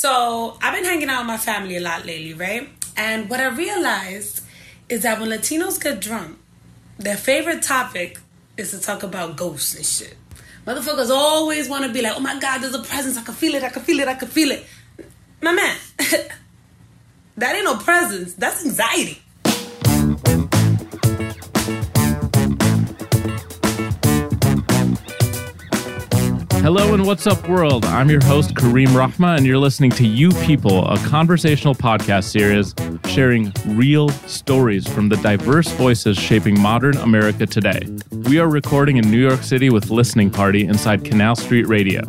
So I've been hanging out with my family a lot lately, right? And what I realized is that when Latinos get drunk, their favorite topic is to talk about ghosts and shit. Motherfuckers always want to be like, oh my God, there's a presence. I can feel it. I can feel it. I can feel it. My man, that ain't no presence. That's anxiety. Hello and what's up, world? I'm your host, Kareem Rahma, and you're listening to You People, a conversational podcast series sharing real stories from the diverse voices shaping modern America today. We are recording in New York City with Listening Party inside Canal Street Radio.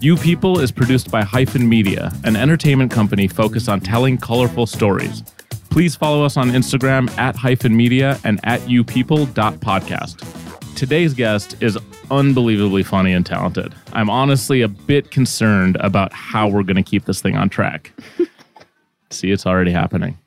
You People is produced by Hyphen Media, an entertainment company focused on telling colorful stories. Please follow us on Instagram at hyphen media and at youpeople.podcast. Today's guest is unbelievably funny and talented. I'm honestly a bit concerned about how we're going to keep this thing on track. See, it's already happening.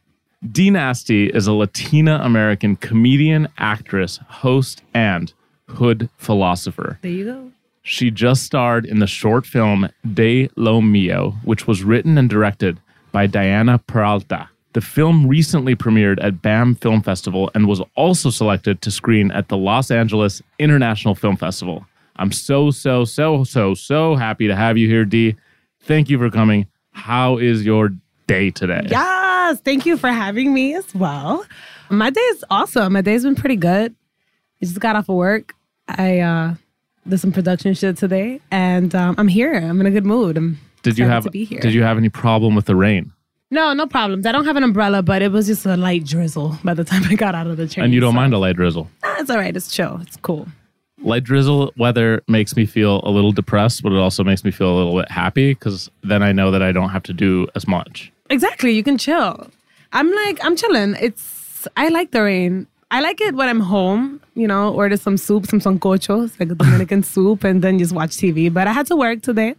Dee Nasty is a Latina American comedian, actress, host, and hood philosopher. There you go. She just starred in the short film De Lo Mio, which was written and directed by Diana Peralta. The film recently premiered at BAM Film Festival and was also selected to screen at the Los Angeles International Film Festival. I'm so, so, so, so, so happy to have you here, D. Thank you for coming. How is your day today? Yes, thank you for having me as well. My day is awesome. My day's been pretty good. I just got off of work. I uh, did some production shit today, and um, I'm here. I'm in a good mood. I'm Did you have to be here. Did you have any problem with the rain? No, no problems. I don't have an umbrella, but it was just a light drizzle by the time I got out of the train. And you don't so- mind a light drizzle? Nah, it's all right. It's chill. It's cool. Light drizzle weather makes me feel a little depressed, but it also makes me feel a little bit happy because then I know that I don't have to do as much. Exactly. You can chill. I'm like, I'm chilling. It's, I like the rain. I like it when I'm home, you know, order some soup, some sancochos, like a Dominican soup, and then just watch TV. But I had to work today,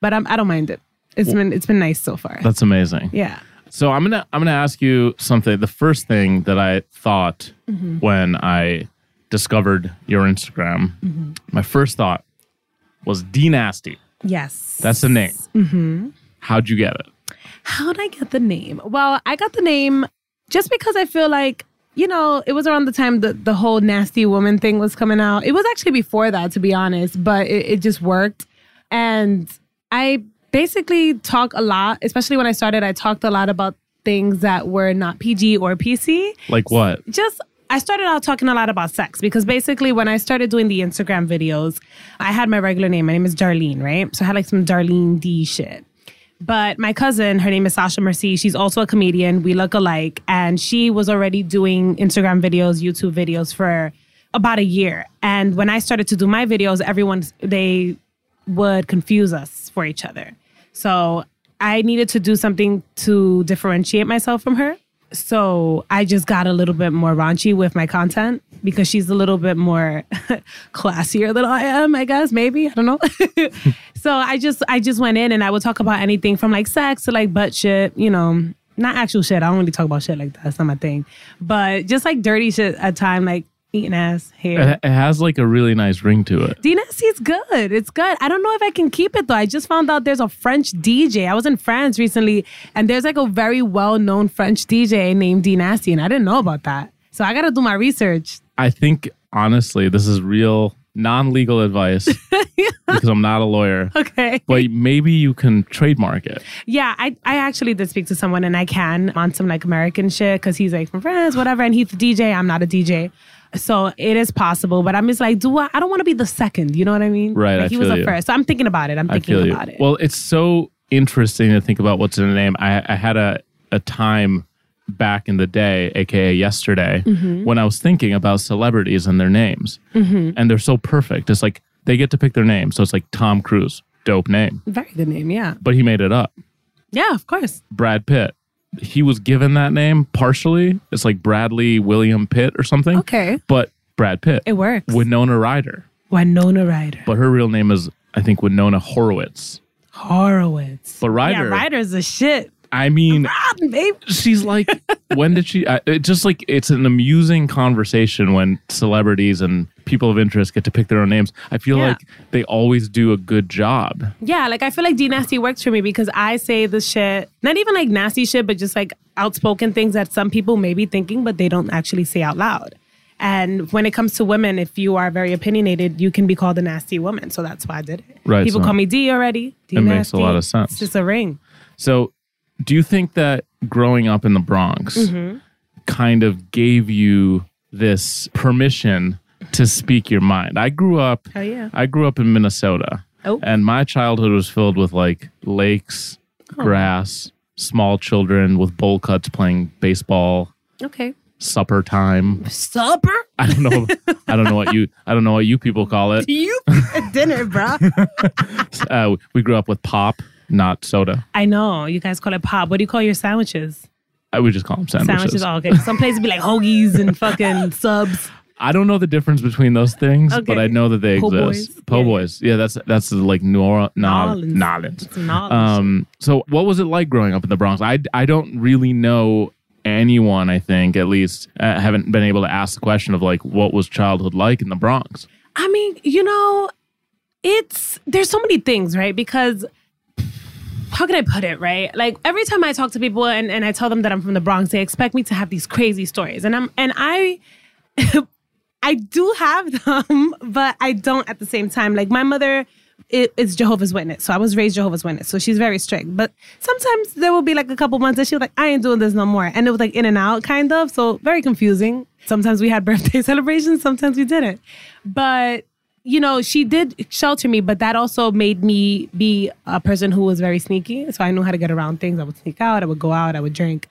but I'm, I don't mind it. It's been, it's been nice so far. That's amazing. Yeah. So I'm gonna I'm gonna ask you something. The first thing that I thought when I discovered your Instagram, my first thought was Dee Nasty. Yes. That's the name. Mm-hmm. How'd you get it? How'd I get the name? Well, I got the name just because I feel like, you know, it was around the time that the whole nasty woman thing was coming out. It was actually before that, to be honest, but it, it just worked. And I basically talk a lot, especially when I started, I talked a lot about things that were not PG or PC Like what? just I started out talking a lot about sex because basically when I started doing the Instagram videos, I had my regular name. My name is Darlene, right? So I had like some Darlene D shit. But my cousin, her name is Sasha Mercy. She's also a comedian. We look alike. And she was already doing Instagram videos, YouTube videos for about a year. And when I started to do my videos, everyone, they would confuse us for each other. So I needed to do something to differentiate myself from her. So I just got a little bit more raunchy with my content because she's a little bit more classier than I am, I guess, maybe. I don't know. so I just I just went in and I would talk about anything from like sex to like butt shit, you know, not actual shit. I don't really talk about shit like that. That's not my thing. But just like dirty shit at time, like eating ass, hair. It, has like a really nice ring to it. Dee Nasty is good. It's good. I don't know if I can keep it though. I just found out there's a French DJ. I was in France recently, and there's like a very well known French DJ named Dee Nasty, and I didn't know about that. So I got to do my research. I think honestly, this is real non-legal advice because I'm not a lawyer. Okay. But maybe you can trademark it. Yeah, I, I actually did speak to someone, and I can on some like American shit because he's like from France, whatever, and he's a DJ. I'm not a DJ. So it is possible, but I'm just like, do I? I don't want to be the second. You know what I mean? Right, Like he was the you. first. So I'm thinking about it. I'm thinking feel you. about it. Well, it's so interesting to think about what's in the name. I, I had a, a time back in the day, aka yesterday, Mm-hmm. when I was thinking about celebrities and their names. And they're so perfect. It's like they get to pick their name. So it's like Tom Cruise, dope name. Very good name. Yeah. But he made it up. Yeah, of course. Brad Pitt. He was given that name partially. It's like Bradley William Pitt or something. Okay. But Brad Pitt. It works. Winona Ryder. Winona Ryder. But her real name is, I think, Winona Horowitz. Horowitz. But Ryder. Yeah, Ryder's a shit. I mean, babe. she's like when did she uh, it just like it's an amusing conversation when celebrities and people of interest get to pick their own names. I feel Yeah. like they always do a good job. Yeah, like I feel like Dee Nasty works for me because I say the shit, not even like nasty shit, but just like outspoken things that some people may be thinking, but they don't actually say out loud. And when it comes to women, if you are very opinionated, you can be called a nasty woman. So that's why I did it. Right, People so- call me D already. D It makes a lot of sense. It's just a ring. So, do you think that growing up in the Bronx Mm-hmm. kind of gave you this permission to speak your mind? I grew up. Hell yeah. I grew up in Minnesota, Oh. and my childhood was filled with like lakes, Oh. grass, small children with bowl cuts playing baseball, Okay. supper time. Supper? I don't know. I don't know what you. I don't know what you people call it. You dinner, bro. Uh, we grew up with pop, not soda. I know. You guys call it pop. What do you call your sandwiches? I would just call them sandwiches. Sandwiches. Oh, okay. Some places be like hoagies and fucking subs. I don't know the difference between those things, but I know that they Po' exist. boys. Po' Yeah. boys. Yeah, that's that's like New Orleans. Nolans. Nolans. It's knowledge. Um, so what was it like growing up in the Bronx? I, I don't really know anyone, I think, at least, uh, haven't been able to ask the question of like, what was childhood like in the Bronx? I mean, you know, it's there's so many things, right? Because how can I put it, right? Like every time I talk to people and, and I tell them that I'm from the Bronx, they expect me to have these crazy stories. And I'm and I I do have them, but I don't at the same time. Like my mother is Jehovah's Witness, so I was raised Jehovah's Witness, so she's very strict. But sometimes there will be like a couple months that she was like, "I ain't doing this no more," and it was like in and out, kind of. So very confusing. Sometimes we had birthday celebrations, sometimes we didn't. But you know, she did shelter me, but that also made me be a person who was very sneaky. So I knew how to get around things. I would sneak out, I would go out, I would drink.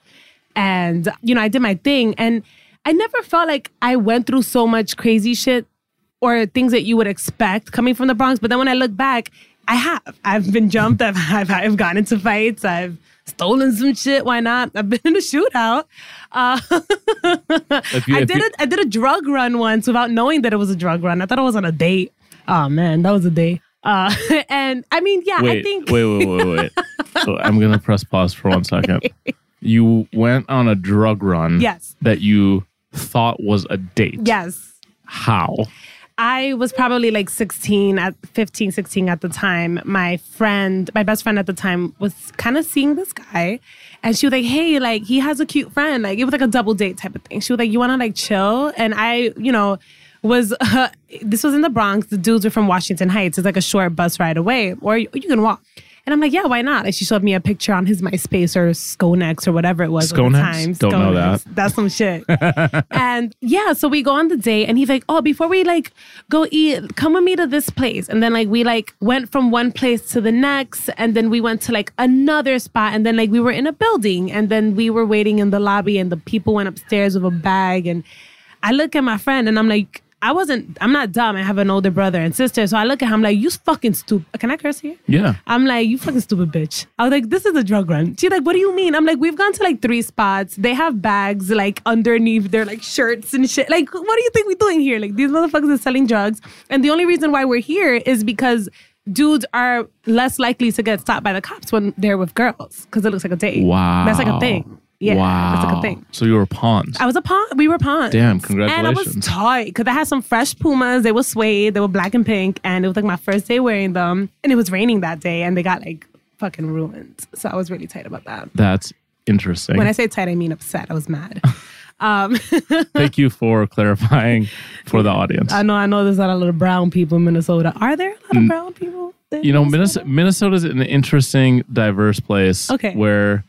And, you know, I did my thing. And I never felt like I went through so much crazy shit or things that you would expect coming from the Bronx. But then when I look back, I have. I've been jumped. I've, I've, I've gotten into fights. I've stolen some shit. Why not? I've been in a shootout. Uh, you, I did you- a, I did a drug run once without knowing that it was a drug run. I thought it was on a date. Oh man, that was a day. Uh, and I mean, yeah, Wait, I think wait, wait, wait, wait. so I'm gonna press pause for one second. You went on a drug run. Yes. That you thought was a date. yes. How? I was probably like 16 at 15, 16 at the time. My friend, my best friend at the time was kind of seeing this guy and she was like, Hey, like he has a cute friend. Like it was like a double date type of thing. She was like, you want to like chill? And I, you know, was, uh, this was in the Bronx. The dudes were from Washington Heights. It's like a short bus ride away or you, you can walk. And I'm like, yeah, why not? Like she showed me a picture on his MySpace or Sconex or whatever it was. Sconex? Don't know that. That's some shit. and yeah, so we go on the date and he's like, Oh, before we like go eat, come with me to this place. And then like we like went from one place to the next, and then we went to like another spot, and then like we were in a building, and then we were waiting in the lobby, and the people went upstairs with a bag. And I look at my friend and I'm like, I wasn't, I'm not dumb. I have an older brother and sister. So I look at him like, you fucking stupid. Can I curse here? Yeah. I'm like, you fucking stupid bitch. I was like, this is a drug run. She's like, what do you mean? I'm like, we've gone to like three spots. They have bags like underneath their like shirts and shit. Like, what do you think we're doing here? Like, these motherfuckers are selling drugs. And the only reason why we're here is because dudes are less likely to get stopped by the cops when they're with girls because it looks like a date. Wow. That's like a thing. Yeah. Wow. That's like a thing. So you were pawns. I was a pawn. We were pawns. Damn, congratulations. And I was tight because I had some fresh Pumas. They were suede. They were black and pink. And it was like my first day wearing them. And it was raining that day and they got like fucking ruined. So I was really tight about that. That's interesting. When I say tight, I mean upset. I was mad. um, Thank you for clarifying for the audience. I know, I know there's not a lot of brown people in Minnesota. Are there a lot of brown people? you know, Minnesota, Minnesota's an interesting, diverse place Okay. where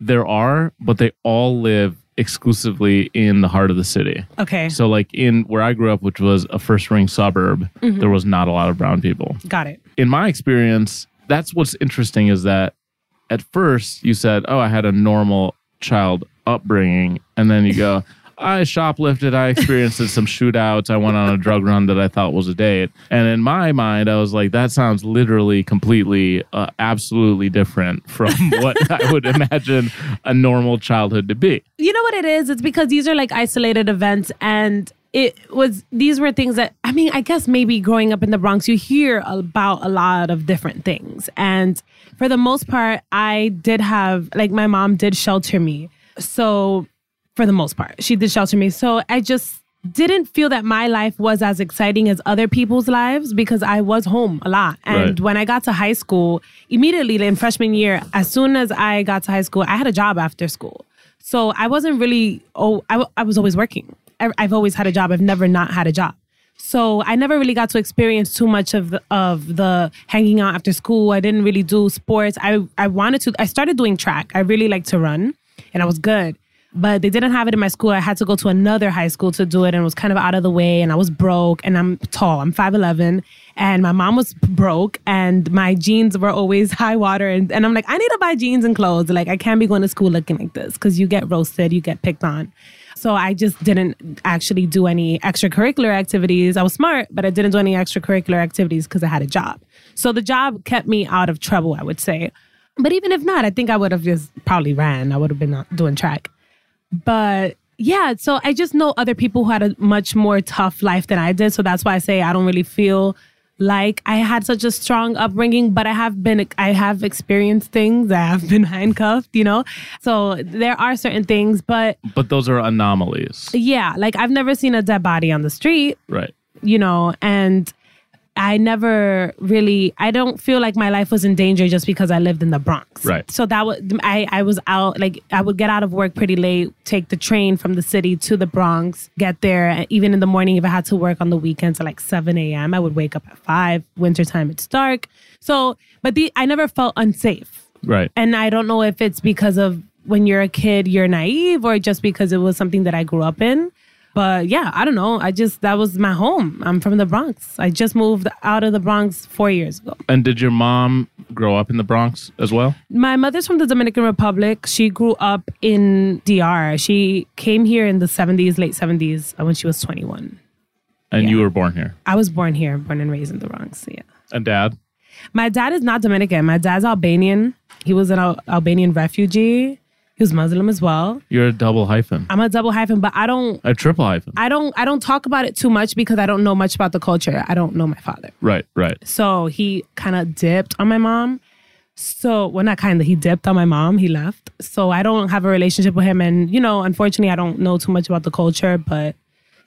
there are, but they all live exclusively in the heart of the city. Okay. So, like in where I grew up, which was a first ring suburb, Mm-hmm. there was not a lot of brown people. Got it. In my experience, that's what's interesting is that at first you said, Oh, I had a normal child upbringing. And then you go, I shoplifted, I experienced some shootouts, I went on a drug run that I thought was a date. And in my mind, I was like, that sounds literally completely, uh, absolutely different from what I would imagine a normal childhood to be. You know what it is? It's because these are like isolated events and it was these were things that I mean, I guess maybe growing up in the Bronx, you hear about a lot of different things. And for the most part, I did have like my mom did shelter me. So for the most part, she did shelter me. So I just didn't feel that my life was as exciting as other people's lives because I was home a lot. And Right. when I got to high school, immediately in freshman year, as soon as I got to high school, I had a job after school. So I wasn't really, oh, I, I was always working. I, I've always had a job. I've never not had a job. So I never really got to experience too much of the, of the hanging out after school. I didn't really do sports. I, I wanted to, I started doing track. I really like to run and I was good but they didn't have it in my school. I had to go to another high school to do it and it was kind of out of the way and I was broke and I'm tall. I'm 5'11 and my mom was broke and my jeans were always high water and, and I'm like, I need to buy jeans and clothes. Like I can't be going to school looking like this because you get roasted, you get picked on. So I just didn't actually do any extracurricular activities. I was smart, but I didn't do any extracurricular activities because I had a job. So the job kept me out of trouble, I would say. But even if not, I think I would have just probably ran. I would have been doing track. But yeah, so I just know other people who had a much more tough life than I did. So that's why I say I don't really feel like I had such a strong upbringing, but I have been, I have experienced things. I have been handcuffed, you know? So there are certain things, but But those are anomalies. yeah, like I've never seen a dead body on the street, Right. you know, and I never really I don't feel like my life was in danger just because I lived in the Bronx. Right. So that was I I was out like I would get out of work pretty late, take the train from the city to the Bronx, get there and even in the morning if I had to work on the weekends at like 7 a.m. I would wake up at 5. Wintertime it's dark. So but the I never felt unsafe. Right. And I don't know if it's because of when you're a kid, you're naive, or just because it was something that I grew up in. But yeah, I don't know. I just, that was my home. I'm from the Bronx. I just moved out of the Bronx four years ago. And did your mom grow up in the Bronx as well? My mother's from the Dominican Republic. She grew up in DR. She came here in the 70s, late 70s, uh, when she was 21. And Yeah. you were born here. I was born here, born and raised in the Bronx. Yeah. And dad? My dad is not Dominican. My dad's Albanian. He was an Al- Albanian refugee. He was Muslim as well. You're a double hyphen. I'm a double hyphen, but I don't A triple hyphen. I don't I don't talk about it too much because I don't know much about the culture. I don't know my father. right, right. So he kind of dipped on my mom. So, well, not kind of, he dipped on my mom. He left. So I don't have a relationship with him. And, you know, unfortunately, I don't know too much about the culture. But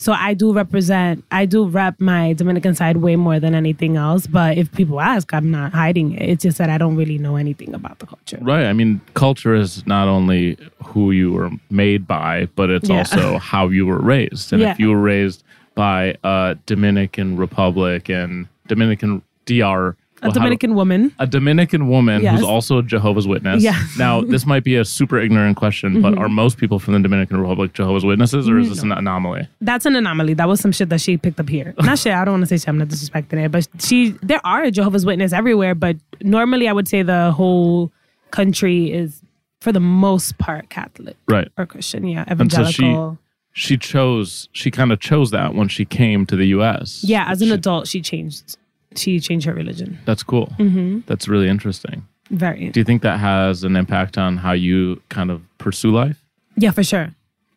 so I do represent, I do rep my Dominican side way more than anything else. But if people ask, I'm not hiding it. It's just that I don't really know anything about the culture. Right. I mean, culture is not only who you were made by, but it's Yeah. also how you were raised. And Yeah. if you were raised by a Dominican Republic and Dominican DR, A well, Dominican woman. a Dominican woman Yes. who's also a Jehovah's Witness. Mm-hmm. Now, this might be a super ignorant question, but are most people from the Dominican Republic Jehovah's Witnesses, or is this an anomaly? That's an anomaly. That was some shit that she picked up here. Not shit. I don't want to say shit. I'm not disrespecting it, but she. There are Jehovah's Witness everywhere, but normally I would say the whole country is, for the most part, Catholic Right. or Christian. Yeah, And so she evangelical. she chose she kind of chose that when she came to the U.S. yeah, as an She- adult, she changed. She changed her religion. That's cool. Mm-hmm. That's really interesting. Very. Do you think that has an impact on how you kind of pursue life? Yeah, for sure.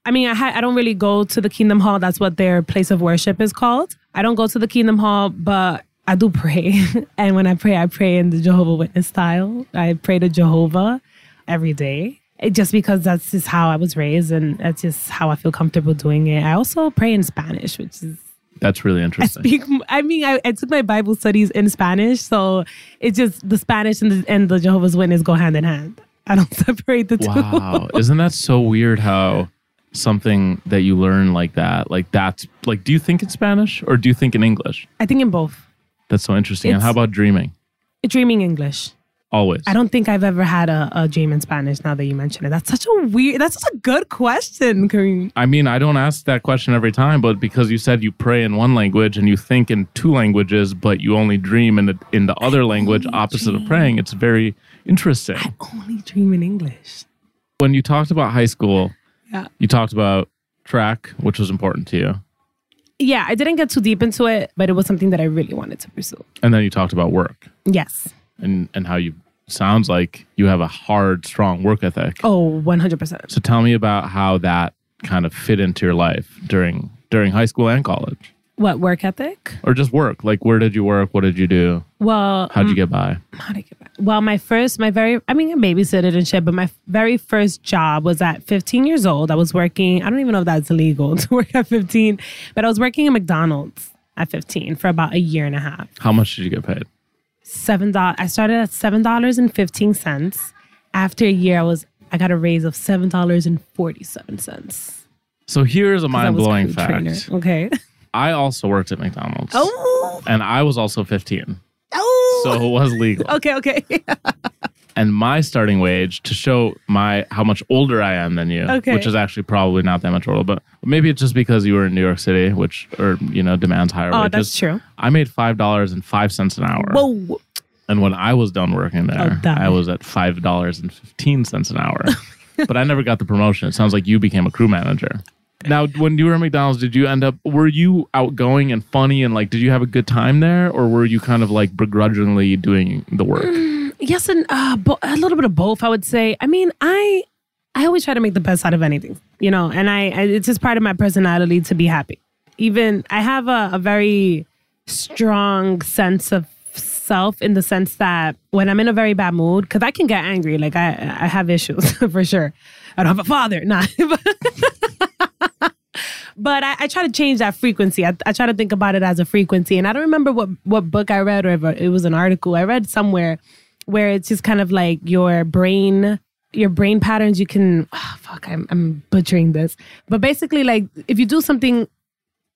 I mean, I ha- I don't really go to the Kingdom Hall. That's what their place of worship is called. I don't go to the Kingdom Hall, but I do pray. and when I pray, I pray in the Jehovah Witness style. I pray to Jehovah every day. It, just because that's just how I was raised, and that's just how I feel comfortable doing it. I also pray in Spanish, which is That's really interesting. I speak. I mean, I, I took my Bible studies in Spanish, so it's just the Spanish and the, and the Jehovah's Witness go hand in hand. I don't separate the two. wow. Isn't that so weird how something that you learn like that, like that's like do you think in Spanish or do you think in English? I think in both. That's so interesting. and how about dreaming? Dreaming English. Always. I don't think I've ever had a, a dream in Spanish now that you mention it. That's such a weird, that's such a good question, Kareem. I mean, I don't ask that question every time, but because you said you pray in one language and you think in two languages, but you only dream in the in the other language only opposite of praying, it's very interesting. I only dream in English. When you talked about high school, Yeah. you talked about track, which was important to you, Yeah, I didn't get too deep into it, but it was something that I really wanted to pursue. and then you talked about work Yes. and and how you sounds like you have a hard, strong work ethic. Oh, 100%. So tell me about how that kind of fit into your life during during high school and college, What, work ethic? or just work. Like, where did you work? What did you do? Well, How'd you mm, get by? how to get back? Well, my first, my very, I mean, I babysitted and shit, but my very first job was at 15 years old. I was working, I don't even know if that's illegal to work at 15, but I was working at McDonald's at 15 for about a year and a half. How much did you get paid? Seven dollars. I started at seven dollars and fifteen cents. After a year, I was I got a raise of seven dollars and forty seven cents. So here's a mind blowing fact. Okay. I also worked at McDonald's. Oh. And I was also 15. Oh. So it was legal. okay. Okay. and my starting wage to show my how much older I am than you, Okay. which is actually probably not that much older, but maybe it's just because you were in New York City, which or you know demands higher oh, wages. that's true. I made five dollars and five cents an hour. Whoa. And when I was done working there, Oh. I was at five dollars and fifteen cents an hour. but I never got the promotion. It sounds like you became a crew manager. Now, when you were at McDonald's, did you end up? Were you outgoing and funny, and like, did you have a good time there, or were you kind of like begrudgingly doing the work? Yes, and uh, bo- a little bit of both. I would say. I mean, I I always try to make the best out of anything, you know, and I, I it's just part of my personality to be happy. Even I have a, a very strong sense of self in the sense that when I'm in a very bad mood, because I can get angry, like I I have issues for sure. I don't have a father, nah. but I, I try to change that frequency. I, I try to think about it as a frequency. And I don't remember what, what book I read or it was an article I read somewhere where it's just kind of like your brain, your brain patterns. You can, oh, fuck, I'm, I'm butchering this. But basically, like if you do something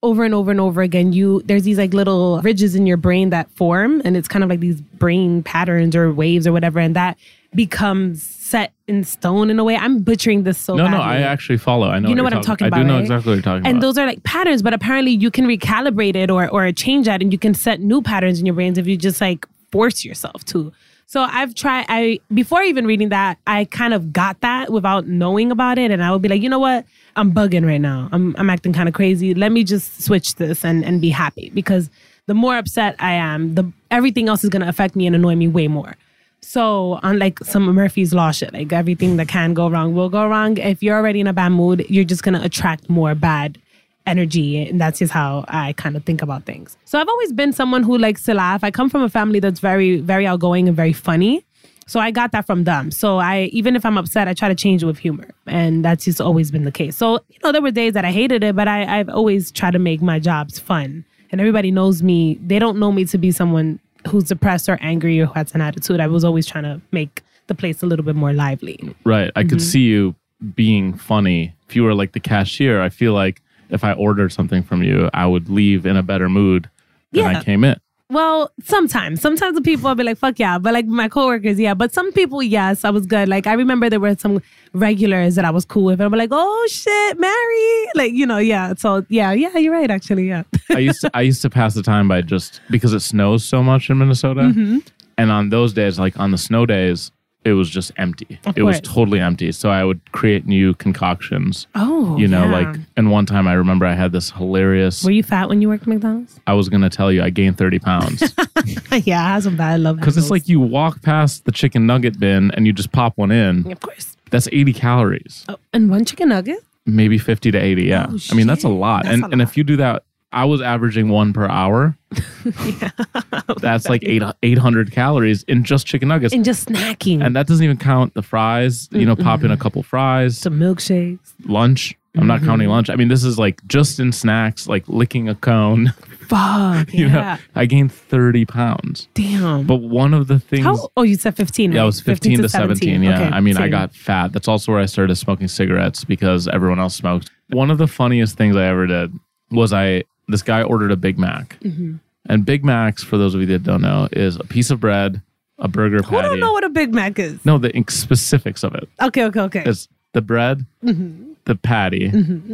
over and over and over again, you there's these like little ridges in your brain that form, and it's kind of like these brain patterns or waves or whatever, and that becomes set in stone in a way. I'm butchering this so no, badly. no, I actually follow. I know. You know you're what I'm talking I about, do know right? exactly what you're talking and about. And those are like patterns, but apparently you can recalibrate it or or change that, and you can set new patterns in your brains if you just like force yourself to. So I've tried. I before even reading that, I kind of got that without knowing about it, and I would be like, you know what, I'm bugging right now. I'm I'm acting kind of crazy. Let me just switch this and and be happy because the more upset I am, the everything else is gonna affect me and annoy me way more. So, unlike some Murphy's Law shit, like everything that can go wrong will go wrong. If you're already in a bad mood, you're just gonna attract more bad energy. And that's just how I kind of think about things. So, I've always been someone who likes to laugh. I come from a family that's very, very outgoing and very funny. So, I got that from them. So, I, even if I'm upset, I try to change it with humor. And that's just always been the case. So, you know, there were days that I hated it, but I, I've always tried to make my jobs fun. And everybody knows me. They don't know me to be someone who's depressed or angry or who has an attitude. I was always trying to make the place a little bit more lively. right. I Mm-hmm. could see you being funny. If you were like the cashier, I feel like if I ordered something from you, I would leave in a better mood than Yeah. I came in. Well, sometimes. Sometimes the people I'll be like, fuck yeah. But like my coworkers, yeah. But some people, yes, I was good. Like I remember there were some regulars that I was cool with. And I'm like, oh shit, Mary. Like, you know, yeah. So yeah, yeah, you're right, actually. Yeah. I used to I used to pass the time by just because it snows so much in Minnesota, Mm-hmm. and on those days, like on the snow days, it was just empty. Of it was totally empty. So I would create new concoctions. Oh. You know, yeah. like and one time I remember I had this hilarious. Were you fat when you worked at McDonald's? I was gonna tell you I gained thirty pounds yeah, I some bad love. because it's like you walk past the chicken nugget bin and you just pop one in. Of course. That's eighty calories, Oh, and one chicken nugget? maybe fifty to eighty. Yeah, Oh, I mean that's a lot. That's and a and if you do that, I was averaging one per hour. That's like eight eight hundred calories in just chicken nuggets. And just snacking. and that doesn't even count the fries. You know, pop in a couple fries, some milkshakes. lunch. I'm not counting mm-hmm. lunch. I mean, this is like just in snacks, like licking a cone. Fuck. You yeah. know, I gained 30 pounds. Damn. But one of the things, How? Oh, you said 15. yeah, I was 15, to 17. Yeah. Okay, I mean, I got fat. That's also where I started smoking cigarettes because everyone else smoked. One of the funniest things I ever did was I, this guy ordered a Big Mac. Mm-hmm. And Big Macs, for those of you that don't know, is a piece of bread, a burger patty. don't know what a Big Mac is? no, the specifics of it. Okay, okay, okay. It's the bread, Mm-hmm. the patty,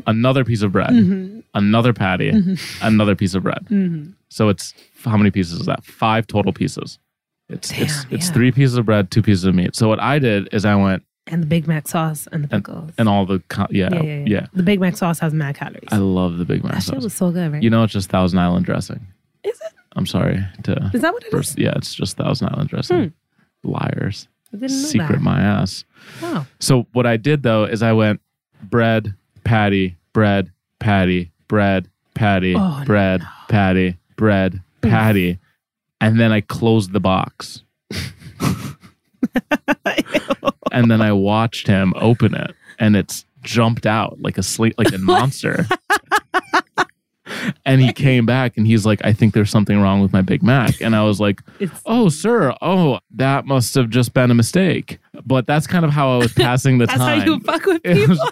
another piece of bread, another patty, Mm-hmm. another piece of bread. So it's how many pieces is that? Five total pieces. It's it's Damn, it's yeah. three pieces of bread, two pieces of meat. So what I did is I went and the Big Mac sauce and the pickles. and all the co- yeah yeah, yeah, yeah, The Big Mac sauce has mad calories. I love the Big Mac that shit sauce. was so good, right? You know, it's just Thousand Island dressing. is it? I'm sorry to Is that what it is? yeah, it's just Thousand Island dressing. Hmm. Liars, I didn't know secret that. my ass. Wow. So what I did though is I went bread, patty, bread, patty, bread, patty, Oh, bread, patty, bread, patty, and then I closed the box. and then I watched him open it, and it's jumped out like a sleep like a monster. and he came back and he's like, I think there's something wrong with my Big Mac. And I was like, Oh, sir, oh, that must have just been a mistake. But that's kind of how I was passing the That's time. how you fuck with people. was-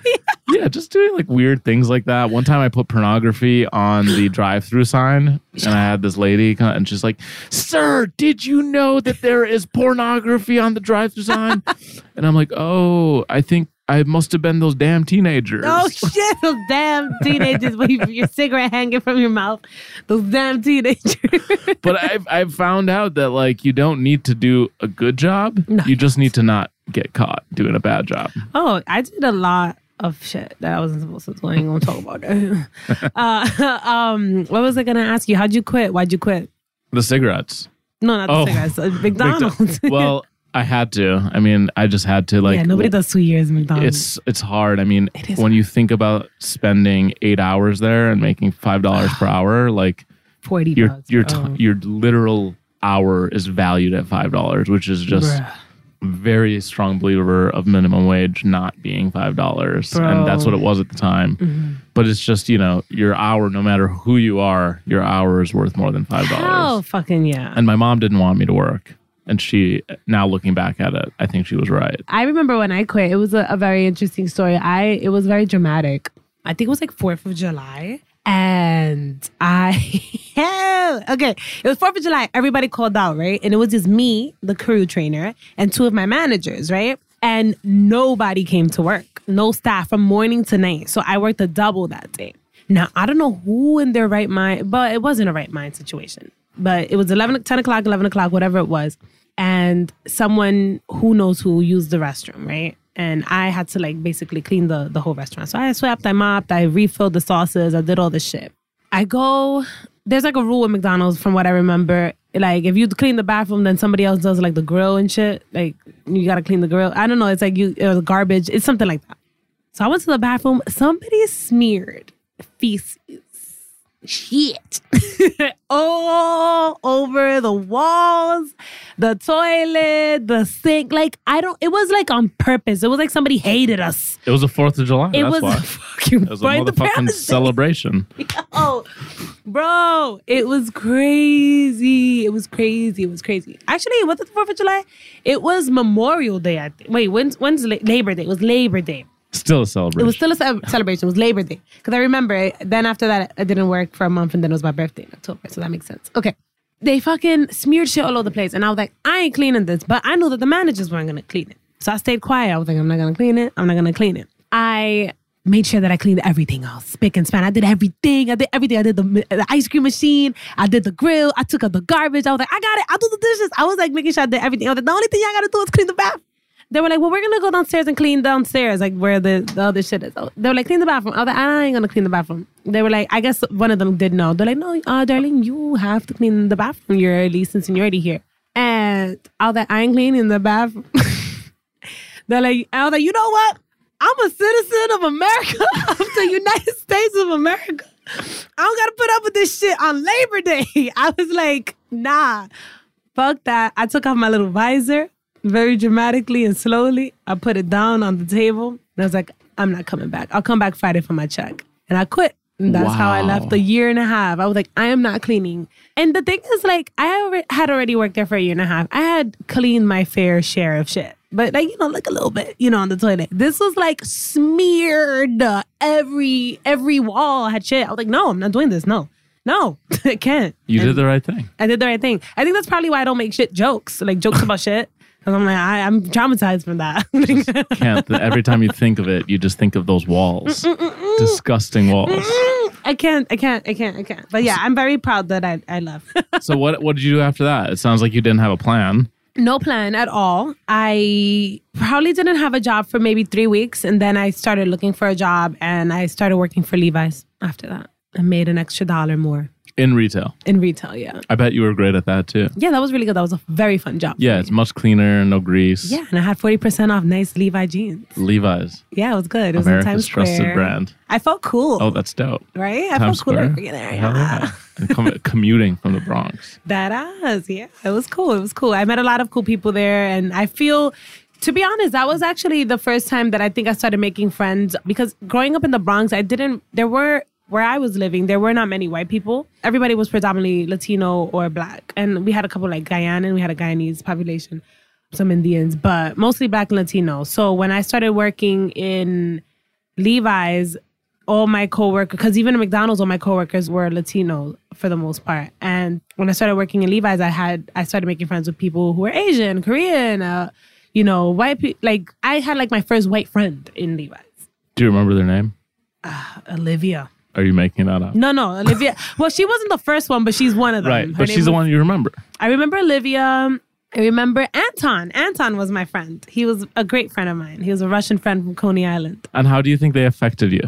yeah, just doing like weird things like that. One time I put pornography on the drive through sign and I had this lady come and she's like, Sir, did you know that there is pornography on the drive through sign? and I'm like, Oh, I think I must have been those damn teenagers. Oh shit! Those damn teenagers with your cigarette hanging from your mouth. Those damn teenagers. but I've, I've found out that like you don't need to do a good job. No. You just need to not get caught doing a bad job. oh, I did a lot of shit that I wasn't supposed to do. I ain't gonna talk about that. uh, um, what was I gonna ask you? How'd you quit? Why'd you quit? The cigarettes. No, not the Oh. cigarettes. McDonald's. well, I had to. I mean, I just had to like yeah, nobody does two years McDonald's. it's it's hard. I mean, It is when you think about spending eight hours there and making five dollars per hour, like forty. your your t- Oh. your literal hour is valued at five dollars, which is just Bruh. very strong believer of minimum wage not being five dollars, and that's what it was at the time. Mm-hmm. But it's just you know your hour, no matter who you are, your hour is worth more than five dollars. Oh fucking yeah. And my mom didn't want me to work, and she now looking back at it, I think she was right. I remember when I quit. It was a, a very interesting story. I it was very dramatic. I think it was like Fourth of July, and I okay. It was Fourth of July. Everybody called out, right? And it was just me, the crew trainer, and two of my managers, right? And nobody came to work. No staff from morning to night. So I worked a double that day. Now I don't know who in their right mind, but it wasn't a right mind situation. But it was 11, 10 o'clock, 11 o'clock, whatever it was and someone who knows who used the restroom, right? And I had to like basically clean the the whole restaurant. So I swept, I mopped, I refilled the sauces, I did all this shit. I go. There's like a rule with McDonald's, from what I remember. Like if you clean the bathroom, then somebody else does like the grill and shit. Like you gotta clean the grill. I don't know. It's like you uh, garbage. It's something like that. So I went to the bathroom. Somebody smeared feces shit all over the walls, the toilet, the sink. Like I don't. It was like on purpose. It was like somebody hated us. It was the Fourth of July. It that's was why. a fucking It was a motherfucking celebration. Oh, bro, it was crazy. It was crazy. It was crazy. Actually, what's the Fourth of July? It was Memorial Day. I think. Wait, when's when's La- Labor Day? It was Labor Day. Still a celebration. It was still a ce- celebration. It was Labor Day. Because I remember then after that, I didn't work for a month and then it was my birthday in October. So that makes sense. Okay. They fucking smeared shit all over the place. And I was like, I ain't cleaning this. But I knew that the managers weren't going to clean it. So I stayed quiet. I was like, I'm not going to clean it. I'm not going to clean it. I made sure that I cleaned everything else. Spick and span. I did everything. I did everything. I did the, the ice cream machine. I did the grill. I took out the garbage. I was like, I got it. I'll do the dishes. I was like making sure I did everything. I was like, the only thing I got to do is clean the bath they were like, well, we're gonna go downstairs and clean downstairs, like where the, the other shit is. They were like, clean the bathroom. I was like, I ain't gonna clean the bathroom. They were like, I guess one of them did know. They're like, no, uh, darling, you have to clean the bathroom. You're at least in seniority here. And was like, I ain't cleaning the bathroom. They're like, I was like, you know what? I'm a citizen of America, of the United States of America. I don't gotta put up with this shit on Labor Day. I was like, nah, fuck that. I took off my little visor very dramatically and slowly. I put it down on the table. And I was like, I'm not coming back. I'll come back Friday for my check. And I quit. And that's how I left a year and a half. I was like, I am not cleaning. And the thing is, like, I had already worked there for a year and a half. I had cleaned my fair share of shit. But like, you know, like a little bit, you know, on the toilet. This was like smeared. Uh, every every wall had shit. I was like, no, I'm not doing this. No. No, I can't. you And- did the right thing. I did the right thing. I think that's probably why I don't make shit jokes, like jokes about shit. Because I'm like, I, I'm traumatized from that. Can't. every time you think of it, you just think of those walls. Disgusting walls. I can't, I can't, I can't, I can't. But yeah, I'm very proud that I, I left. So what what did you do after that? It sounds like you didn't have a plan. no plan at all. I probably didn't have a job for maybe three weeks. And then I started looking for a job and I started working for Levi's after that. I made an extra dollar more. In retail. in retail. Yeah, I bet you were great at that too. yeah, that was really good. That was a very fun job. Yeah, it's much cleaner, no grease. yeah, and I had forty percent off nice Levi jeans. Levi's, Yeah, it was good. It was in America's Times Square. trusted brand. I felt cool. Oh, that's dope. right? I Times felt cool Square. there. Yeah. yeah. And com- commuting from the Bronx. That ass, yeah. It was cool. It was cool. I met a lot of cool people there, and I feel, to be honest, that was actually the first time that I think I started making friends because growing up in the Bronx, I didn't. There were where I was living, there were not many white people. Everybody was predominantly Latino or black, and we had a couple like Guyanan. We had a Guyanese population, some Indians, but mostly black and Latino. So when I started working in Levi's, all my coworkers, because even at McDonald's, all my coworkers were Latino for the most part. And when I started working in Levi's, I had I started making friends with people who were Asian, Korean, uh, you know, white people. Like I had like my first white friend in Levi's, Do you remember their name? Olivia. Are you making that up? No, no, Olivia. well, she wasn't the first one, but she's one of them. right, Her but she's the one you remember. I remember Olivia. I remember Anton. Anton was my friend. He was a great friend of mine. He was a Russian friend from Coney Island. And how do you think they affected you?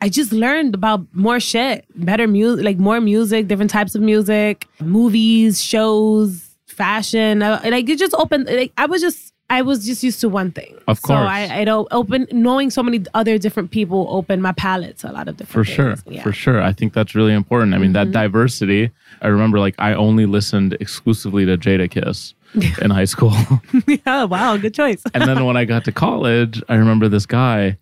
I just learned about more shit, better music, like more music, different types of music, movies, shows, fashion. Uh, like it just opened. Like I was just, I was just used to one thing. Of So course. I, I don't open knowing so many other different people opened my palette to a lot of different. For different. sure. Yeah. For sure. I think that's really important. I mean, Mm-hmm. that diversity. I remember like I only listened exclusively to Jadakiss in high school. yeah. Wow. Good choice. and then when I got to college, I remember this guy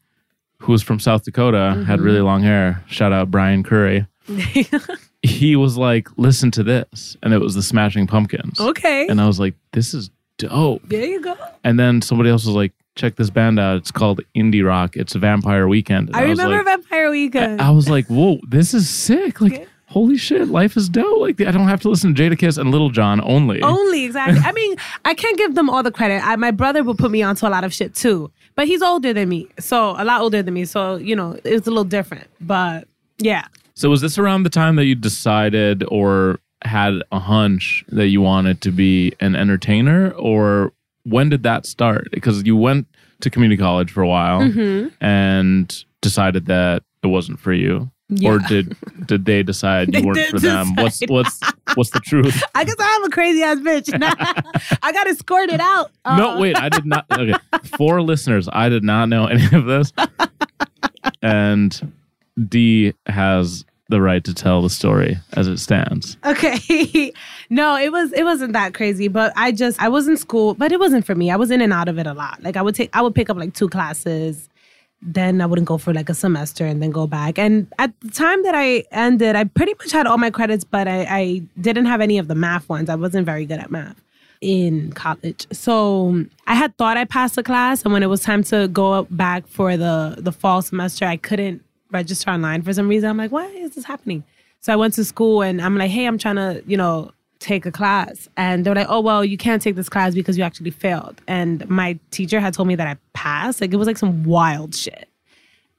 who was from South Dakota, had really Mm-hmm. long hair. Shout out Brian Curry. he was like, listen to this. And it was the Smashing Pumpkins. okay. And I was like, this is dope. there you go. And then somebody else was like, check this band out. It's called Indie Rock. It's Vampire Weekend. And I was remember like, Vampire Weekend. I was like, whoa, this is sick. Like, holy shit, life is dope. Like, I don't have to listen to Jadakiss and Lil Jon only. Only exactly. I mean, I can't give them all the credit. I, my brother would put me onto a lot of shit too, but he's older than me, so a lot older than me. So you know, it's a little different. But yeah, So, was this around the time that you decided or had a hunch that you wanted to be an entertainer, or when did that start? Because you went to community college for a while Mm-hmm. and decided that it wasn't for you. Or did did they decide you weren't for them? What's what's what's the truth? I guess I'm a crazy ass bitch. I got escorted out. No, Uh, wait, I did not. Okay, for listeners, I did not know any of this, and D has the right to tell the story as it stands. Okay. no, it was it wasn't that crazy, but I just I was in school, but it wasn't for me. I was in and out of it a lot. Like I would take I would pick up like two classes, then I wouldn't go for like a semester and then go back. And at the time that I ended, I pretty much had all my credits, but I, I didn't have any of the math ones. I wasn't very good at math in college. So I had thought I passed the class, and when it was time to go back for the the fall semester, I couldn't register online for some reason. I'm like, why is this happening? So I went to school and I'm like, hey, I'm trying to, you know, take a class. And they're like, oh, well, you can't take this class because you actually failed. And my teacher had told me that I passed. Like, it was like some wild shit.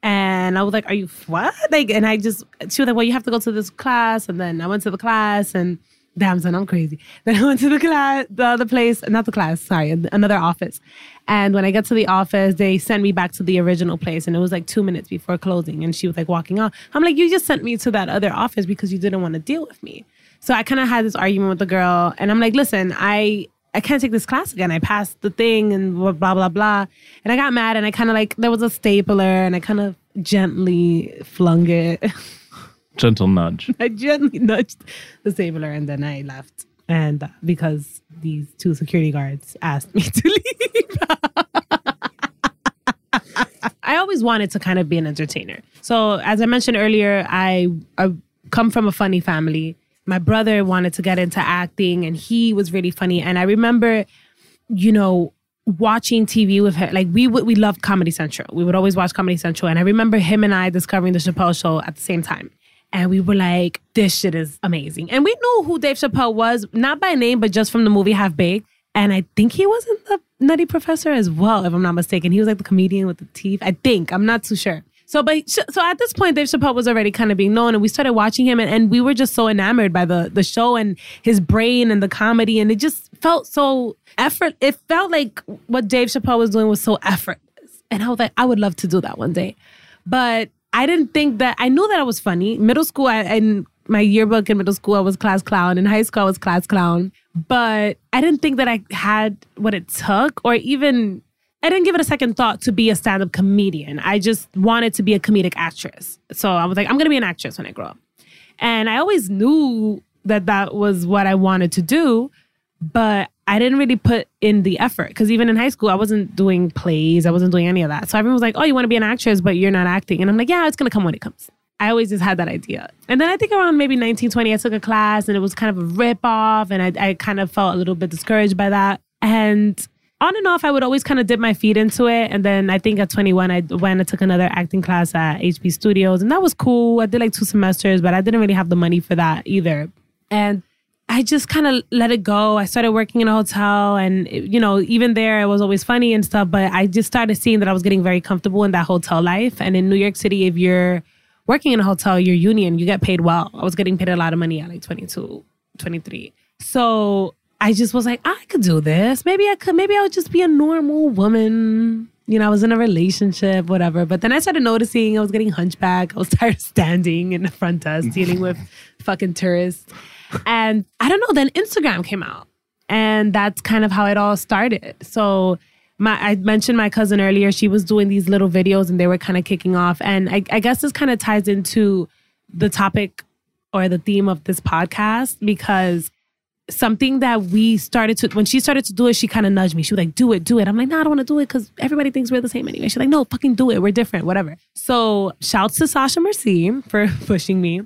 And I was like, are you what? Like, and I just, she was like, well, you have to go to this class. And then I went to the class and damn, son, I'm crazy. Then I went to the class, the other place, not the class, sorry, another office. And when I got to the office, they sent me back to the original place. And it was like two minutes before closing. And she was like walking out. I'm like, you just sent me to that other office because you didn't want to deal with me. So I kind of had this argument with the girl. And I'm like, listen, I, I can't take this class again. I passed the thing and blah, blah, blah, blah. And I got mad and I kind of like, there was a stapler and I kind of gently flung it. Gentle nudge. I gently nudged the stapler and then I left. And uh, because these two security guards asked me to leave. I always wanted to kind of be an entertainer. So, as I mentioned earlier, I, I come from a funny family. My brother wanted to get into acting and he was really funny. And I remember, you know, watching TV with him. Like we would, we loved Comedy Central. We would always watch Comedy Central. And I remember him and I discovering the Chappelle show at the same time. And we were like, this shit is amazing. And we knew who Dave Chappelle was, not by name, but just from the movie Half Baked. And I think he was in the Nutty Professor as well, if I'm not mistaken. He was like the comedian with the teeth. I think. I'm not too sure. So, but so at this point, Dave Chappelle was already kind of being known, and we started watching him, and, and we were just so enamored by the the show and his brain and the comedy, and it just felt so effort. It felt like what Dave Chappelle was doing was so effortless, and I was like, I would love to do that one day, but I didn't think that I knew that I was funny. Middle school, I, and my yearbook in middle school, I was class clown. In high school, I was class clown. But I didn't think that I had what it took, or even I didn't give it a second thought to be a stand up comedian. I just wanted to be a comedic actress. So I was like, I'm to be an actress when I grow up. And I always knew that that was what I wanted to do, but I didn't really put in the effort because even in high school, I wasn't doing plays, I wasn't doing any of that. So everyone was like, Oh, you want to be an actress, but you're not acting. And I'm like, Yeah, it's going to come when it comes. I always just had that idea. And then I think around maybe 1920, I took a class and it was kind of a rip off. And I, I kind of felt a little bit discouraged by that. And on and off, I would always kind of dip my feet into it. And then I think at 21, I went and took another acting class at HB Studios. And that was cool. I did like two semesters, but I didn't really have the money for that either. And I just kind of let it go. I started working in a hotel, and you know, even there, it was always funny and stuff. But I just started seeing that I was getting very comfortable in that hotel life. And in New York City, if you're working in a hotel, you're union, you get paid well. I was getting paid a lot of money at like 22, 23. So I just was like, I could do this. Maybe I could. Maybe I would just be a normal woman. You know, I was in a relationship, whatever. But then I started noticing I was getting hunchback. I was tired of standing in the front desk dealing with fucking tourists. And I don't know, then Instagram came out. And that's kind of how it all started. So my I mentioned my cousin earlier, she was doing these little videos and they were kind of kicking off. And I, I guess this kind of ties into the topic or the theme of this podcast because something that we started to when she started to do it, she kind of nudged me. She was like, "Do it, do it." I'm like, "No, I don't want to do it because everybody thinks we're the same anyway." She's like, "No, fucking do it. We're different, whatever." So, shouts to Sasha Merci for pushing me,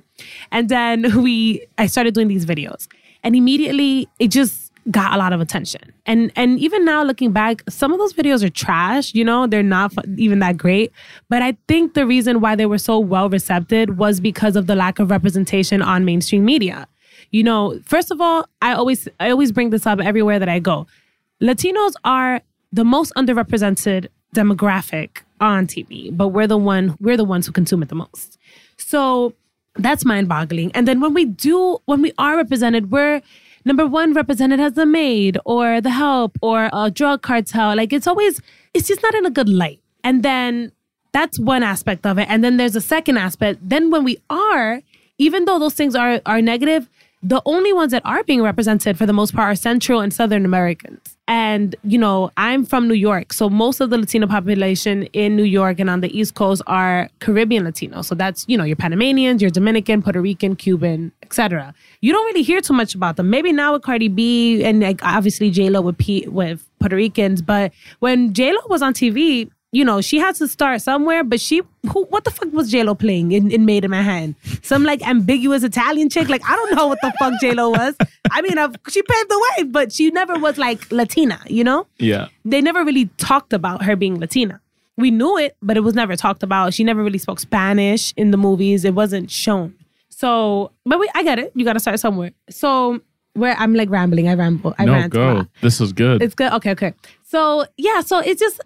and then we I started doing these videos, and immediately it just got a lot of attention. And and even now looking back, some of those videos are trash, you know, they're not even that great, but I think the reason why they were so well received was because of the lack of representation on mainstream media. You know, first of all, I always I always bring this up everywhere that I go. Latinos are the most underrepresented demographic on TV, but we're the one we're the ones who consume it the most. So that's mind-boggling. And then when we do when we are represented, we're number one represented as the maid or the help or a drug cartel. Like it's always it's just not in a good light. And then that's one aspect of it. And then there's a second aspect. Then when we are, even though those things are are negative, the only ones that are being represented for the most part are Central and Southern Americans. And, you know, I'm from New York. So most of the Latino population in New York and on the East Coast are Caribbean Latino. So that's, you know, your Panamanians, your Dominican, Puerto Rican, Cuban, etc. You don't really hear too much about them. Maybe now with Cardi B and like obviously J Lo with with Puerto Ricans, but when J Lo was on TV, you know, she has to start somewhere, but she, who, what the fuck was JLo playing in, in Maid in Manhattan? Some like ambiguous Italian chick? Like, I don't know what the fuck JLo was. I mean, I've, she paved the way, but she never was like Latina, you know? Yeah. They never really talked about her being Latina. We knew it, but it was never talked about. She never really spoke Spanish in the movies. It wasn't shown. So, but we, I get it. You got to start somewhere. So, where I'm like rambling, I ramble. I no, go. This is good. It's good. Okay, okay. So yeah, so it's just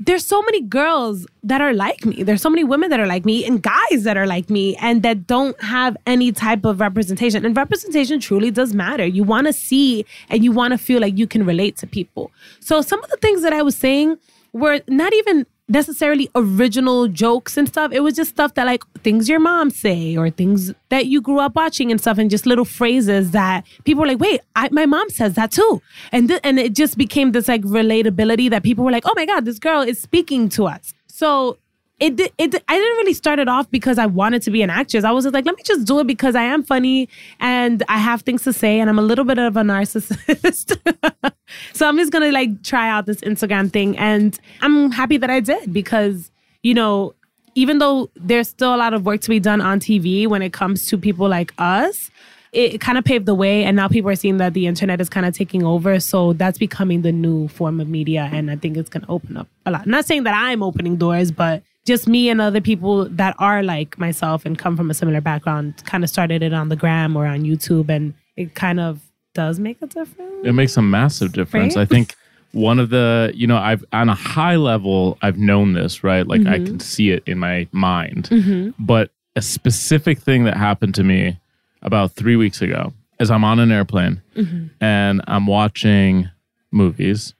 there's so many girls that are like me. There's so many women that are like me and guys that are like me and that don't have any type of representation. And representation truly does matter. You want to see and you want to feel like you can relate to people. So some of the things that I was saying were not even necessarily original jokes and stuff. It was just stuff that like things your mom say or things that you grew up watching and stuff, and just little phrases that people were like, "Wait, I, my mom says that too," and th- and it just became this like relatability that people were like, "Oh my god, this girl is speaking to us." So. It, it, I didn't really start it off because I wanted to be an actress. I was just like, let me just do it because I am funny and I have things to say and I'm a little bit of a narcissist. so I'm just gonna like try out this Instagram thing and I'm happy that I did because, you know, even though there's still a lot of work to be done on TV when it comes to people like us, it kind of paved the way and now people are seeing that the internet is kind of taking over. So that's becoming the new form of media and I think it's gonna open up a lot. not saying that I'm opening doors, but just me and other people that are like myself and come from a similar background kind of started it on the gram or on YouTube and it kind of does make a difference. it makes a massive difference. Right? I think one of the, you know, I've on a high level, I've known this, right? Like I mm-hmm. can see it in my mind. Mm-hmm. But a specific thing that happened to me about three weeks ago is I'm on an airplane mm-hmm. and I'm watching movies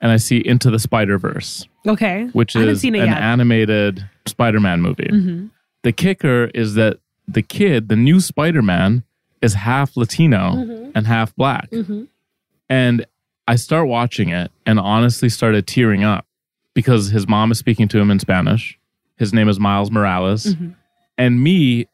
and I see Into the Spider Verse, Okay. which is seen it an yet. animated Spider Man movie. The kicker is that the kid, the new Spider Man, is half Latino Mm-hmm. and half black. And I start watching it and honestly started tearing up because his mom is speaking to him in Spanish. His name is Miles Morales. Mm-hmm. And me,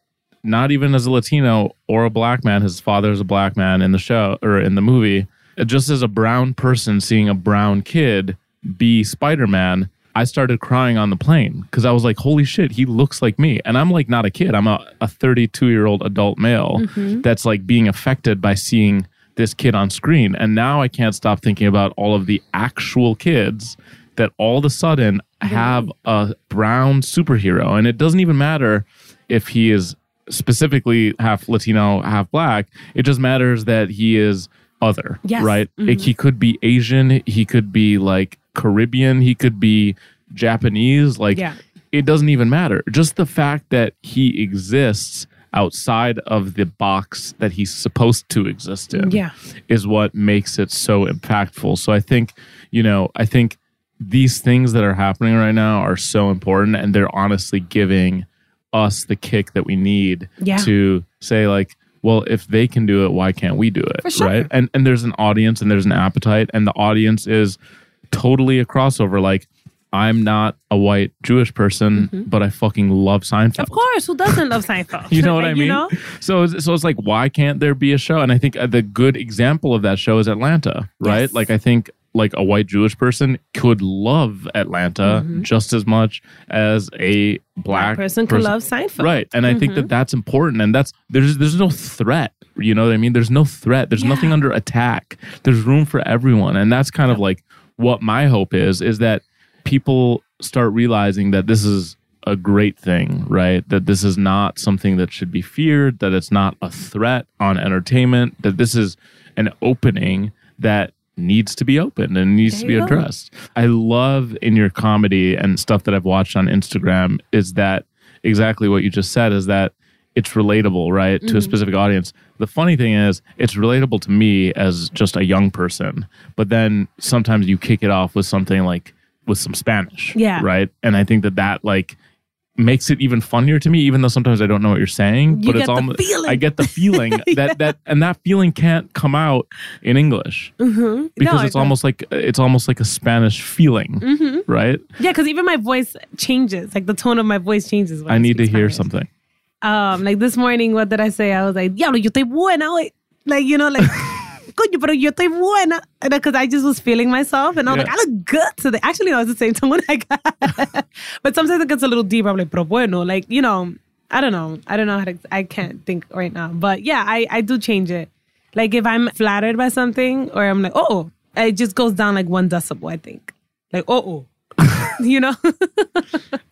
not even as a Latino or a black man, his father is a black man in the show or in the movie, just as a brown person seeing a brown kid be Spider Man, I started crying on the plane because I was like, holy shit, he looks like me. And I'm like not a kid, I'm a 32 year old adult male mm-hmm. that's like being affected by seeing this kid on screen. And now I can't stop thinking about all of the actual kids that all of a sudden have a brown superhero. And it doesn't even matter if he is specifically half Latino, half black. It just matters that he is other, Yes. right? Like, mm-hmm. he could be Asian, he could be like Caribbean, he could be Japanese. Like, Yeah. it doesn't even matter. Just the fact that he exists outside of the box that he's supposed to exist in Yeah. is what makes it so impactful. So I think, you know, I think these things that are happening right now are so important and they're honestly giving us the kick that we need Yeah. to say like well if they can do it why can't we do it sure. right and and there's an audience and there's an appetite and the audience is totally a crossover like i'm not a white jewish person but i fucking love seinfeld Mm-hmm. Of course, who doesn't love Seinfeld? you know what I mean? You know? So, it's- so it's like, why can't there be a show? And I think uh, the good example of that show is Atlanta, right? Yes. Like, I think like a white Jewish person could love Atlanta just as much as a black Mm-hmm. person could love Seinfeld. right? And I Mm-hmm. think that that's important, and that's there's there's no threat. You know what I mean? There's no threat. There's nothing under attack. There's room for everyone, and that's kind of like what my hope is: is that people start realizing that this is a great thing, right? That this is not something that should be feared, that it's not a threat on entertainment, that this is an opening that needs to be opened and needs to be you go. addressed. I love in your comedy and stuff that I've watched on Instagram is that exactly what you just said is that it's relatable, right, to Mm-hmm. a specific audience. The funny thing is, it's relatable to me as just a young person, but then sometimes you kick it off with something like with some Spanish, Yeah. right? And I think that that like makes it even funnier to me, even though sometimes I don't know what you're saying. You but it's almost. I get the feeling that that and that feeling can't come out in English Mm-hmm. because it's almost like it's almost like a Spanish feeling, Mm-hmm. right? Yeah, because even my voice changes. Like the tone of my voice changes. When I need to speak hear something. Um, like this morning, what did I say? I was like, "Diablo, yo estoy buena hoy." Like you know, like, coño, pero yo estoy buena. Because I just was feeling myself, and I was Yeah. like, I look good today. Actually, no, it's the same tone I got. but sometimes it gets a little deeper. I'm like, pero bueno, like you know, I don't know, I don't know how to. I can't think right now, but yeah, I I do change it. Like if I'm flattered by something, or I'm like, oh, it just goes down like one decibel. I think, like, oh, oh, you know.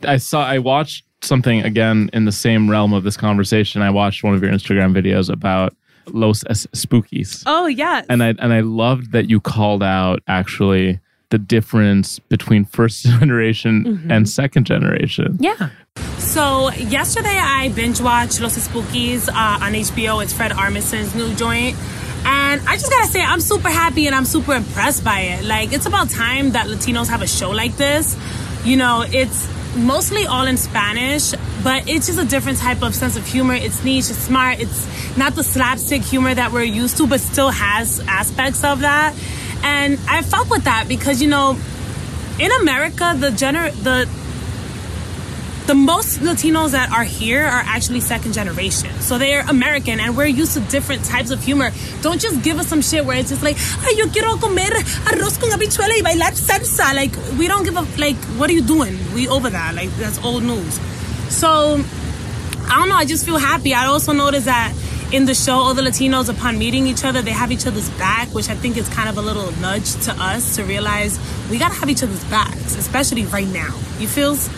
I saw I watched something again in the same realm of this conversation. I watched one of your Instagram videos about Los Es- Spookies. oh yeah, And I and I loved that you called out actually the difference between first generation Mm-hmm. and second generation. yeah. So yesterday I binge watched Los Espookys uh, on HBO. It's Fred Armisen's new joint. And I just gotta say, I'm super happy and I'm super impressed by it. Like, it's about time that Latinos have a show like this. You know, it's mostly all in Spanish, but it's just a different type of sense of humor. It's niche, it's smart, it's not the slapstick humor that we're used to, but still has aspects of that. And I fuck with that because, you know, in America, the gener- the the most Latinos that are here are actually second generation. So they're American and we're used to different types of humor. Don't just give us some shit where it's just like, ay, yo quiero comer arroz con habichuela y bailar salsa. Like, we don't give a, like, what are you doing? We over that. Like, that's old news. So, I don't know. I just feel happy. I also noticed that in the show, all the Latinos, upon meeting each other, they have each other's back, which I think is kind of a little nudge to us to realize we gotta have each other's backs, especially right now. You feels?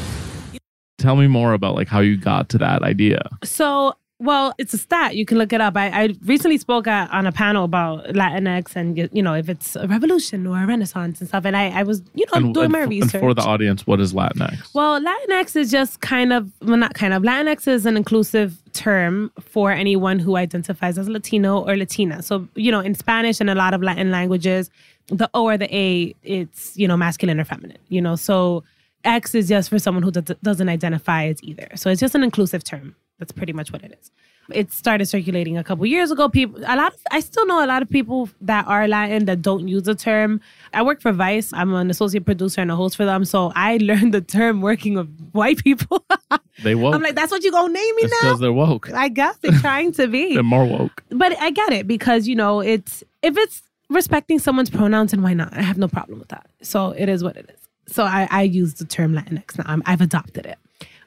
Tell me more about like how you got to that idea. So, well, it's a stat. You can look it up. I, I recently spoke at, on a panel about Latinx and, you know, if it's a revolution or a renaissance and stuff. And I, I was, you know, And, doing and my f- research. for the audience, what is Latinx? Well, Latinx is just kind of, well, not kind of, Latinx is an inclusive term for anyone who identifies as Latino or Latina. So, you know, in Spanish and a lot of Latin languages, the O or the A, it's, you know, masculine or feminine, you know. So X is just for someone who does, doesn't identify as either. So it's just an inclusive term. That's pretty much what it is. It started circulating a couple years ago. People, a lot. Of, I still know a lot of people that are Latin that don't use the term. I work for Vice. I'm an associate producer and a host for them, so I learned the term working with white people. They woke. I'm like, that's what you gonna name me it's now? because they're woke. I guess they're trying to be They're more woke. but I get it because you know it's if it's respecting someone's pronouns and why not? I have no problem with that. So it is what it is. So I, I use the term Latinx now. I'm, I've adopted it.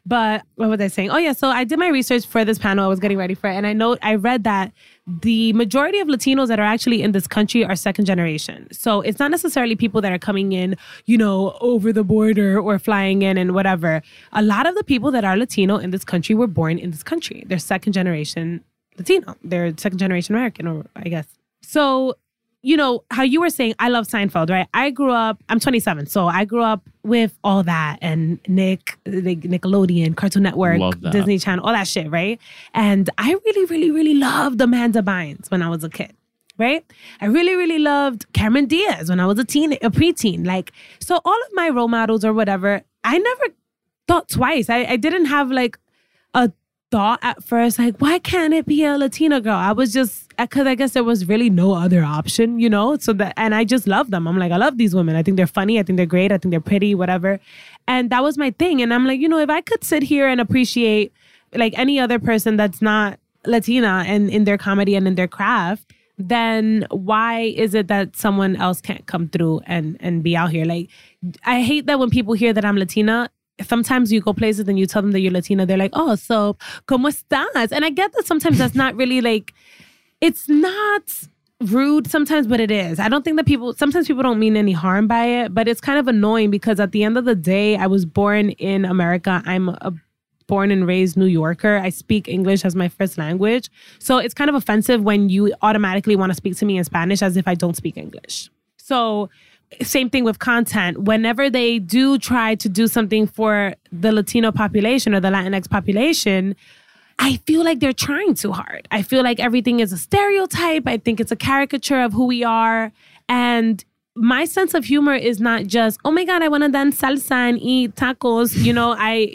But what was I saying? Oh yeah, so I did my research for this panel. I was getting ready for it, and I know I read that the majority of Latinos that are actually in this country are second generation. So it's not necessarily people that are coming in, you know, over the border or flying in and whatever. A lot of the people that are Latino in this country were born in this country. They're second generation Latino. They're second generation American, or I guess. So you know, how you were saying, I love Seinfeld, right? I grew up, I'm 27, so I grew up with all that and Nick, Nickelodeon, Cartoon Network, Disney Channel, all that shit, right? And I really, really, really loved Amanda Bynes when I was a kid, right? I really, really loved Cameron Diaz when I was a teen, a preteen. Like, so all of my role models or whatever, I never thought twice. I, I didn't have like a thought at first, like, why can't it be a Latina girl? I was just, uh, because I guess there was really no other option, you know? So that, and I just love them. I'm like, I love these women. I think they're funny. I think they're great. I think they're pretty, whatever. And that was my thing. And I'm like, you know, if I could sit here and appreciate like any other person that's not Latina and in their comedy and in their craft, then why is it that someone else can't come through and and be out here? Like, I hate that when people hear that I'm Latina. Sometimes you go places and you tell them that you're Latina, they're like, "Oh, so cómo estás?" And I get that sometimes that's not really like, it's not rude sometimes, but it is. I don't think that people sometimes people don't mean any harm by it, but it's kind of annoying because at the end of the day, I was born in America. I'm a born and raised New Yorker. I speak English as my first language. So it's kind of offensive when you automatically want to speak to me in Spanish as if I don't speak English. So same thing with content. Whenever they do try to do something for the Latino population or the Latinx population, I feel like they're trying too hard. I feel like everything is a stereotype. I think it's a caricature of who we are. And my sense of humor is not just, oh my God, I want to dance salsa and eat tacos. You know, I,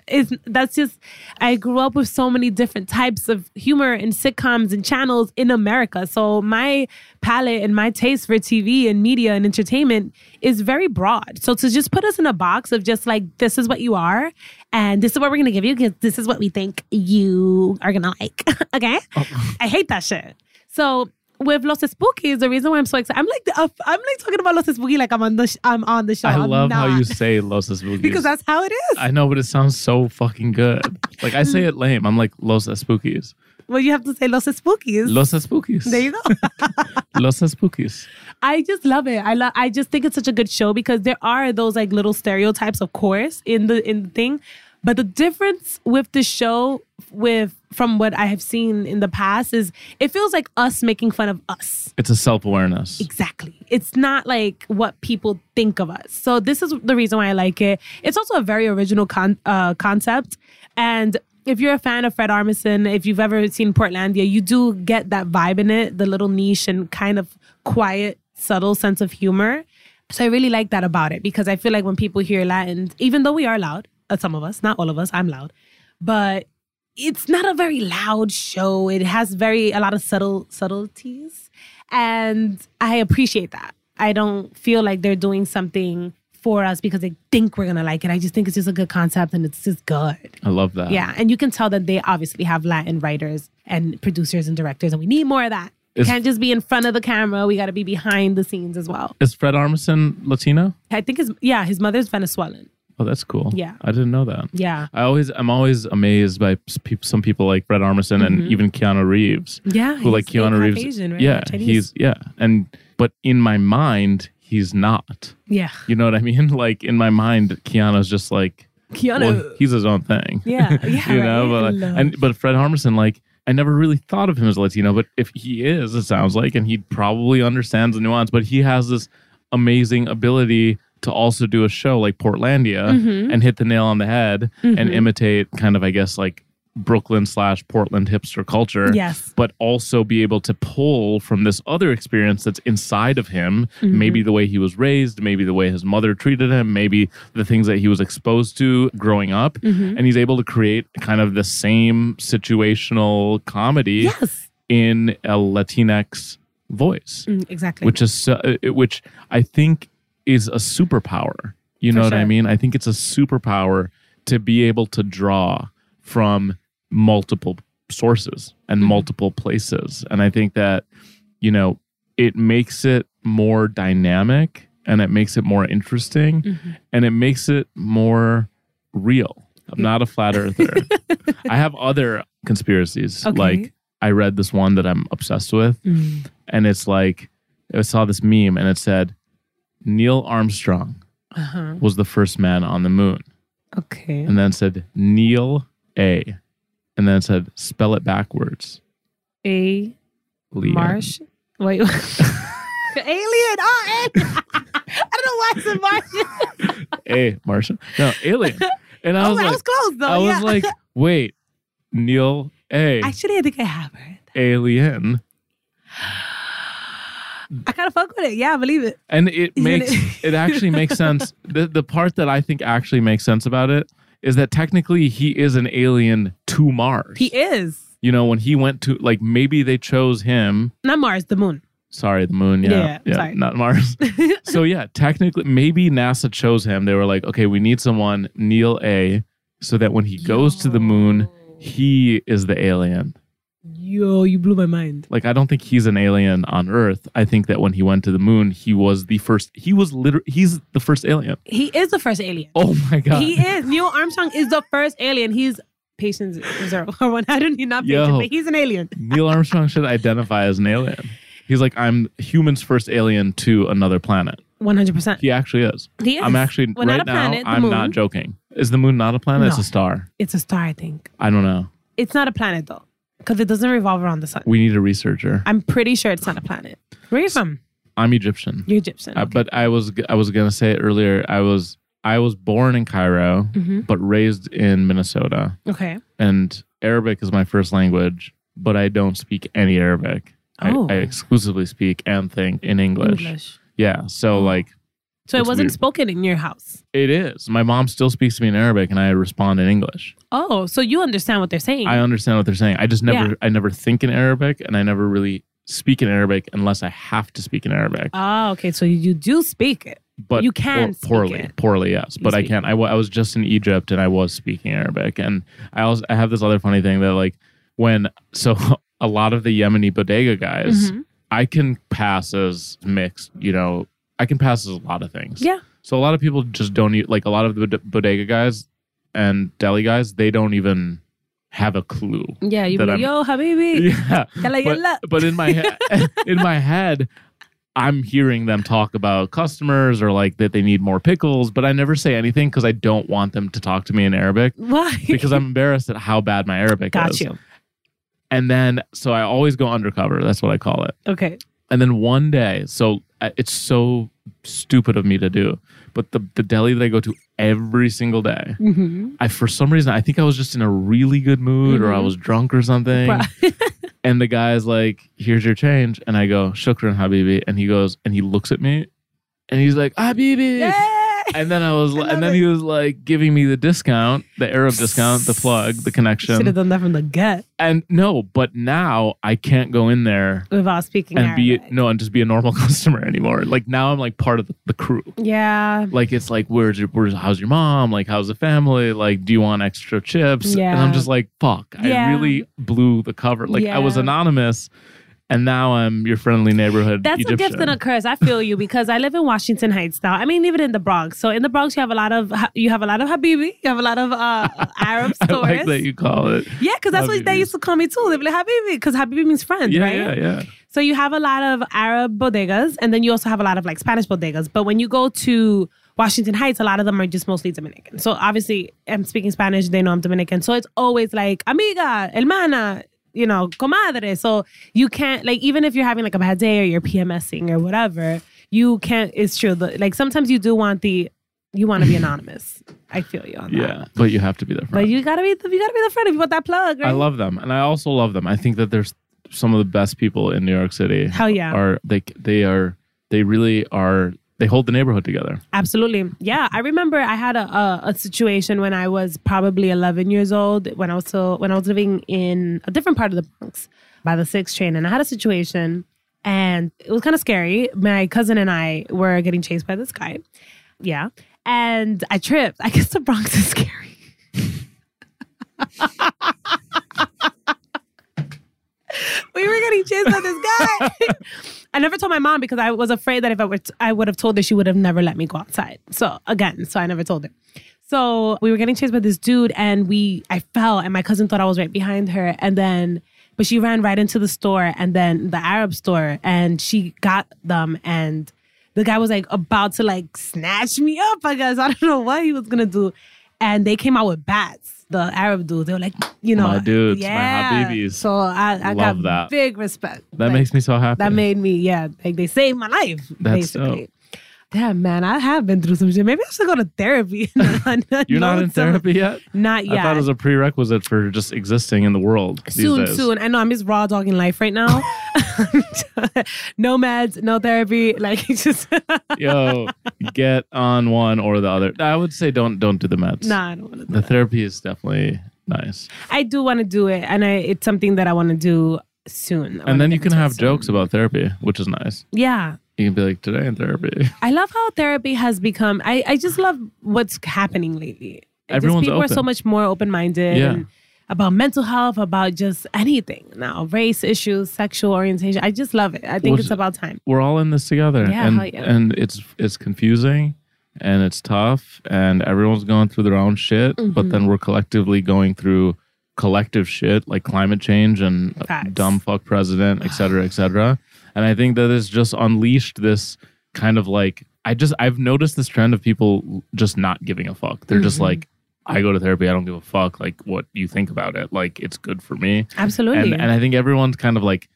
it's, that's just, I grew up with so many different types of humor and sitcoms and channels in America. So my palette and my taste for TV and media and entertainment is very broad. So to just put us in a box of just like, this is what you are and this is what we're going to give you because this is what we think you are going to like. okay. Oh. I hate that shit. So with Los Espookys, the reason why I'm so excited, I'm like, uh, I'm like talking about Los Spooky like I'm on the, sh- I'm on the show. I I'm love how you say Los Spookies. because that's how it is. I know, but it sounds so fucking good. Like I say it lame. I'm like Los Spookies. well, you have to say Los Spookies. Los Spookies. there you go. Los Spookies. I just love it. I love. I just think it's such a good show because there are those like little stereotypes, of course, in the in the thing. But the difference with the show, with from what I have seen in the past, is it feels like us making fun of us. It's a self awareness. Exactly. It's not like what people think of us. So this is the reason why I like it. It's also a very original con- uh, concept, and if you're a fan of Fred Armisen, if you've ever seen Portlandia, you do get that vibe in it, the little niche and kind of quiet, subtle sense of humor. So I really like that about it because I feel like when people hear Latin, even though we are loud, uh, some of us, not all of us, I'm loud, but it's not a very loud show. It has very a lot of subtle subtleties, and I appreciate that. I don't feel like they're doing something for us because they think we're gonna like it. I just think it's just a good concept and it's just good. I love that. Yeah, and you can tell that they obviously have Latin writers and producers and directors, and we need more of that. We can't just be in front of the camera. We got to be behind the scenes as well. Is Fred Armisen Latino? I think his yeah, his mother's Venezuelan. Oh, that's cool. Yeah. I didn't know that. Yeah, I always, I'm always amazed by some people like Fred Armisen and even Keanu Reeves. yeah. Who like Mm-hmm. Keanu Reeves? Right? Yeah, Chinese. he's yeah, and but in my mind, he's not. yeah. You know what I mean? Like in my mind, Keanu's just like Keanu. well, he's his own thing. Yeah, yeah, you know, right? but like, and but Fred Armisen, like I never really thought of him as Latino, but if he is, it sounds like, and he probably understands the nuance. But he has this amazing ability to also do a show like Portlandia Mm-hmm. and hit the nail on the head and imitate kind of, I guess, like Brooklyn slash Portland hipster culture. Yes. But also be able to pull from this other experience that's inside of him, maybe the way he was raised, maybe the way his mother treated him, maybe the things that he was exposed to growing up. And he's able to create kind of the same situational comedy Yes. in a Latinx voice Mm, exactly. which is so, uh, which I think is a superpower. You For know what I mean? I think it's a superpower to be able to draw from multiple sources and Mm-hmm. multiple places. And I think that you know, it makes it more dynamic and it makes it more interesting Mm-hmm. and it makes it more real. I'm not a flat earther. I have other conspiracies. Okay. Like I read this one that I'm obsessed with Mm. and it's like I saw this meme and it said Neil Armstrong Uh-huh. was the first man on the moon, Okay. and then said Neil A, and then said spell it backwards. A Liam. Marsh. Wait. alien. Oh, alien. I don't know why I said Martian. A Martian, no alien. And I oh, was like, was close though. I was yeah. like, wait, Neil A, Actually, I think I have heard. alien, I kind of fuck with it. Yeah, I believe it. and it Isn't makes it? it actually makes sense. The the part that I think actually makes sense about it is that technically he is an alien to Mars. He is you know, when he went to like maybe they chose him. not Mars, the moon. Sorry, the moon. Yeah, Yeah, sorry. not Mars. so yeah, technically, maybe NASA chose him. They were like, okay, we need someone Neil A, so that when he goes to the moon, he is the alien. Yo, you blew my mind. Like I don't think he's an alien on Earth. I think that when he went to the moon, he was the first. He was literally he's the first alien. He is the first alien. Oh my god. He is. Neil Armstrong is the first alien. He's patience zero or one. I don't need not patient, Yo. but he's an alien. Neil Armstrong should identify as an alien. He's like I'm human's first alien to another planet. One hundred percent. He actually is. He is. I'm actually Well, right not a planet, now. the I'm moon. not joking. Is the moon not a planet? It's a star. It's a star, I think. I don't know. It's not a planet though, because it doesn't revolve around the sun. We need a researcher. I'm pretty sure it's not a planet. Where are you from? I'm Egyptian, You're Egyptian. Uh, okay. but I was I was gonna say it earlier. I was I was born in Cairo, Mm-hmm. but raised in Minnesota, okay. and Arabic is my first language. But I don't speak any Arabic. Oh. I, I exclusively speak and think in English. English. Yeah, so Oh. like So it wasn't weird. spoken in your house. it is. My mom still speaks to me in Arabic, and I respond in English. Oh, so you understand what they're saying? I understand what they're saying. I just never Yeah. I never think in Arabic, and I never really speak in Arabic unless I have to speak in Arabic. oh, okay. So you do speak it. but you can speak poorly, it. poorly, yes. But I can't. I, was just in Egypt and I was speaking Arabic, and I also I have this other funny thing that like when so a lot of the Yemeni bodega guys, Mhm. I can pass as mixed. You know, I can pass as a lot of things. Yeah. So a lot of people just don't eat like a lot of the bodega guys and deli guys. They don't even have a clue. Yeah. You be like, yo, habibi. Yeah. But, but in my head, in my head, I'm hearing them talk about customers or like that they need more pickles, but I never say anything because I don't want them to talk to me in Arabic Why? because I'm embarrassed at how bad my Arabic Got is. you. And then, so I always go undercover. That's what I call it. Okay. And then one day, so it's so stupid of me to do, but the, the deli that I go to every single day, Mm-hmm. I for some reason I think I was just in a really good mood or I Mhm. was drunk or something. and the guy's like, "Here's your change," and I go, "Shukran, Habibi," and he goes and he looks at me, and he's like, "Habibi." And then I was, I and then it. he was like giving me the discount, the Arab discount, the plug, the connection. Should have done that from the gut And no, but now I can't go in there without speaking and be Arabic. no and just be a normal customer anymore. Like now I'm like part of the, the crew. Yeah. Like it's like where's your where's how's your mom? Like how's the family? Like do you want extra chips? Yeah. And I'm just like fuck. Yeah. I really blew the cover. Like I was anonymous, and now I'm your friendly neighborhood. That's a gift and a curse. I feel you because I live in Washington Heights now. I mean, even in the Bronx. So in the Bronx, you have a lot of you have a lot of Habibi. You have a lot of uh, Arab I stores. like that you call it. yeah, because that's what they used to call me too. They'd be like Habibi because Habibi means friend, Yeah, right? yeah, yeah. So you have a lot of Arab bodegas, and then you also have a lot of like Spanish bodegas. But when you go to Washington Heights, a lot of them are just mostly Dominican. So obviously, I'm speaking Spanish. They know I'm Dominican. So it's always like amiga, hermana, you know, comadre. So you can't like even if you're having like a bad day or you're PMSing or whatever, you can't. It's true. Like sometimes you do want the You want to be anonymous. I feel you on that. Yeah, but you have to be the friend. But you gotta be the, you gotta be the friend if you want that plug, right? I love them, and I also love them. I think that there's some of the best people in New York City. Hell yeah. Are they? They are. They really are. They hold the neighborhood together. Absolutely. Yeah. I remember I had a, a, a situation when I was probably 11 years old when I was still, when I was living in a different part of the Bronx by the six train. And I had a situation and it was kind of scary. My cousin and I were getting chased by this guy. Yeah. And I tripped. I guess the Bronx is scary. we were getting chased by this guy. I never told my mom because I was afraid that if I were, t- I would have told her, she would have never let me go outside. So again, so I never told her. So we were getting chased by this dude, and we, I fell, and my cousin thought I was right behind her, and then, but she ran right into the store, and then the Arab store, and she got them, and the guy was like about to like snatch me up. I guess I don't know what he was gonna do, and they came out with bats. The Arab dudes, they were like, you know, My dudes, my yeah. habibis. So I, I Love got that. big respect. That Like, makes me so happy. that made me, yeah, like they saved my life, That's basically. Damn, man, I have been through some shit. Maybe I should go to therapy. You're not in therapy yet. Not yet. I thought it was a prerequisite for just existing in the world these soon, days. soon. I know I'm just raw dogging life right now. no meds, no therapy. Like just Yo, get on one or the other. I would say don't don't do the meds. nah. I don't want to do The that. therapy is definitely nice, I do want to do it, and I, it's something that I want to do soon. I wanna and then you get can into it have soon. jokes about therapy, which is nice. Yeah, You can be like, today in therapy. I love how therapy has become. I, I just love what's happening lately. Everyone's people are so much more open minded Yeah. about mental health, about just anything now, race issues, sexual orientation. I just love it. I think Well, it's about time. We're all in this together, Yeah, and yeah. and it's it's confusing, and it's tough, and everyone's going through their own shit. Mm-hmm. But then we're collectively going through collective shit like climate change and Facts. dumb fuck president, et cetera, et cetera. And I think that it's just unleashed this kind of like I just I've noticed this trend of people just not giving a fuck. They're just Mm-hmm. like, I go to therapy, I don't give a fuck like what you think about it. Like it's good for me. Absolutely. And and I think everyone's kind of like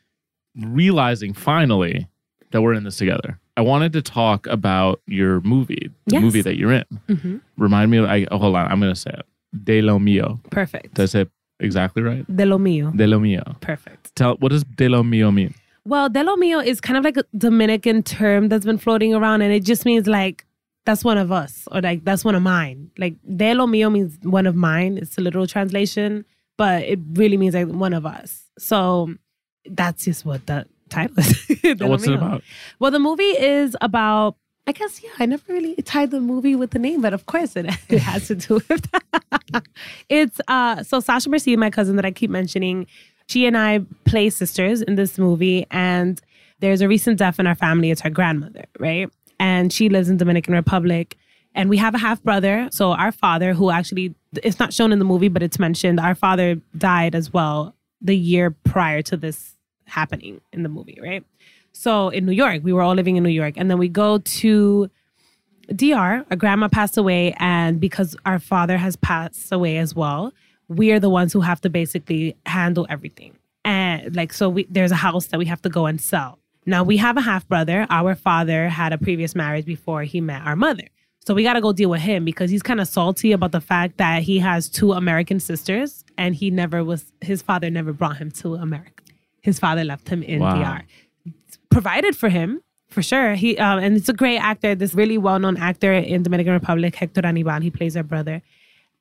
realizing finally that we're in this together. I wanted to talk about your movie, the Yes. movie that you're in. Mhm. Remind me of I oh, hold on, I'm gonna say it. De lo mio. Perfect. Did I say it exactly right? De lo mío. De lo mio. Perfect. Tell what does de lo mio mean? Well, de lo mío is kind of like a Dominican term that's been floating around, and it just means like that's one of us, or like that's one of mine. Like de lo mío means one of mine. It's a literal translation, but it really means like one of us. So that's just what the title is. What's it about? Well, the movie is about. I guess yeah. I never really tied the movie with the name, but of course it, it has to do with that. it's uh so Sasha Merci, my cousin that I keep mentioning, she and I play sisters in this movie, and there's a recent death in our family. It's her grandmother, right? And she lives in Dominican Republic, and we have a half brother. So our father, who actually it's not shown in the movie, but it's mentioned, our father died as well the year prior to this happening in the movie, right? So in New York, we were all living in New York, and then we go to DR. Our grandma passed away, and because our father has passed away as well, we are the ones who have to basically handle everything. And like, so we, there's a house that we have to go and sell. Now we have a half brother. Our father had a previous marriage before he met our mother. So we got to go deal with him because he's kind of salty about the fact that he has two American sisters and he never was, his father never brought him to America. His father left him in Wow. DR provided for him for sure. He um, and it's a great actor. This really well known actor in Dominican Republic, Hector Anibal. He plays our brother,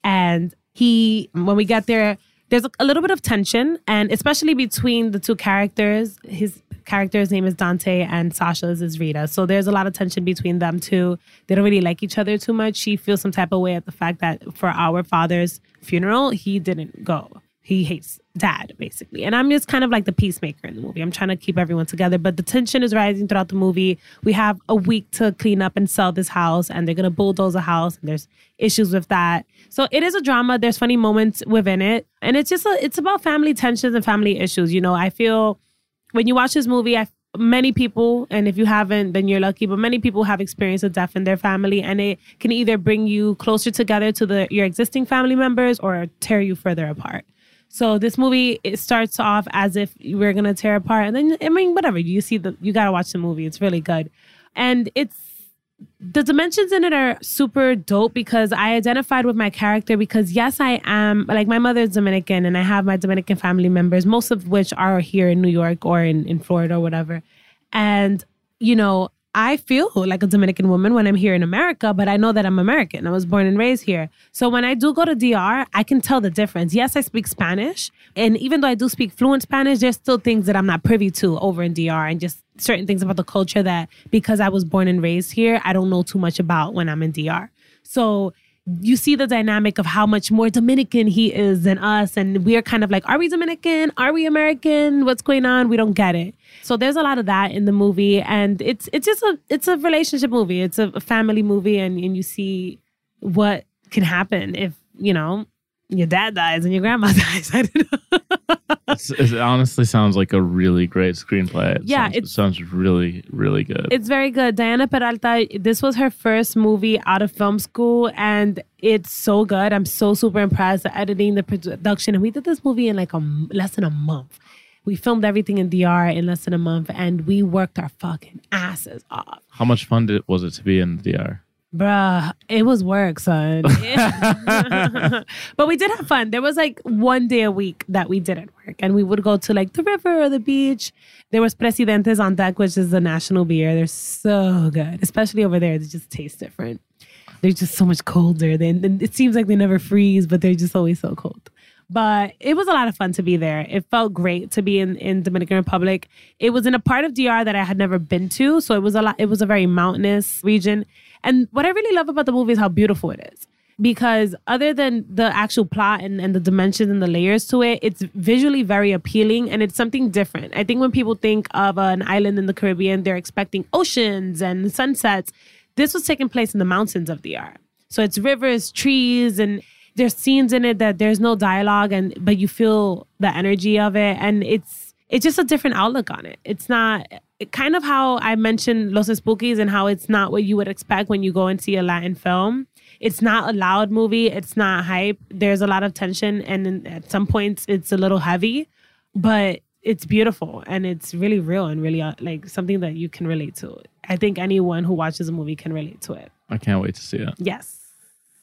and he when we get there, there's a, little bit of tension, and especially between the two characters. His character's name is Dante, and Sasha's is Rita. So there's a lot of tension between them two. They don't really like each other too much. She feels some type of way at the fact that for our father's funeral, he didn't go he hates dad basically. And i'm just kind of like the peacemaker in the movie. I'm trying to keep everyone together but the tension is rising throughout the movie. We have a week to clean up and sell this house and they're gonna bulldoze a house and there's issues with that. So it is a drama. There's funny moments within it. And it's just a, it's about family tensions and family issues you know? I feel when you watch this movie i many people and if you haven't then you're lucky but many people have experienced a death in their family and it can either bring you closer together to the your existing family members or tear you further apart so this movie it starts off as if we're gonna tear apart, and then I mean whatever you see the you gotta watch the movie. It's really good, and it's the dimensions in it are super dope because I identified with my character because yes, I am like my mother is Dominican and I have my Dominican family members, most of which are here in New York or in, in Florida or whatever. And, you know, I feel like a Dominican woman when I'm here in America, but I know that I'm American. I was born and raised here. So when I do go to DR, I can tell the difference. Yes, I speak Spanish. And even though I do speak fluent Spanish, there's still things that I'm not privy to over in DR and just certain things about the culture that because I was born and raised here, I don't know too much about when I'm in DR. So you see the dynamic of how much more Dominican he is than us. And we're kind of like, are we Dominican? Are we American? What's going on? We don't get it. So there's a lot of that in the movie. And it's it's just a it's a relationship movie. It's a family movie and, and you see what can happen if, you know, your dad dies and your grandma dies. I don't know. It honestly sounds like a really great screenplay. It Yeah, sounds, it sounds really, really good. It's very good. Diana Peralta, this was her first movie out of film school, and it's so good. I'm so super impressed. The editing, the production, and we did this movie in like a less than a month. We filmed everything in DR in less than a month, and we worked our fucking asses off. How much fun did, was it to be in DR? Bruh, it was work, son. but we did have fun. There was like one day a week that we didn't work, and we would go to like the river or the beach. There was Presidentes on deck, which is the national beer. They're so good, especially over there. They just taste different. They're just so much colder. Then then it seems like they never freeze, but they're just always so cold. But it was a lot of fun to be there. It felt great to be in, in Dominican Republic. It was in a part of DR that I had never been to, so it was a lot. It was a very mountainous region. And what I really love about the movie is how beautiful it is. Because other than the actual plot and, and the dimensions and the layers to it, it's visually very appealing and it's something different. I think when people think of an island in the Caribbean, they're expecting oceans and sunsets. This was taking place in the mountains of the DR. So it's rivers, trees, and there's scenes in it that there's no dialogue and but you feel the energy of it and it's it's just a different outlook on it. It's not it kind of how I mentioned Los Espookys and how it's not what you would expect when you go and see a Latin film. It's not a loud movie. It's not hype. There's a lot of tension, and in, at some points, it's a little heavy, but it's beautiful and it's really real and really uh, like something that you can relate to. I think anyone who watches a movie can relate to it. I can't wait to see it. Yes.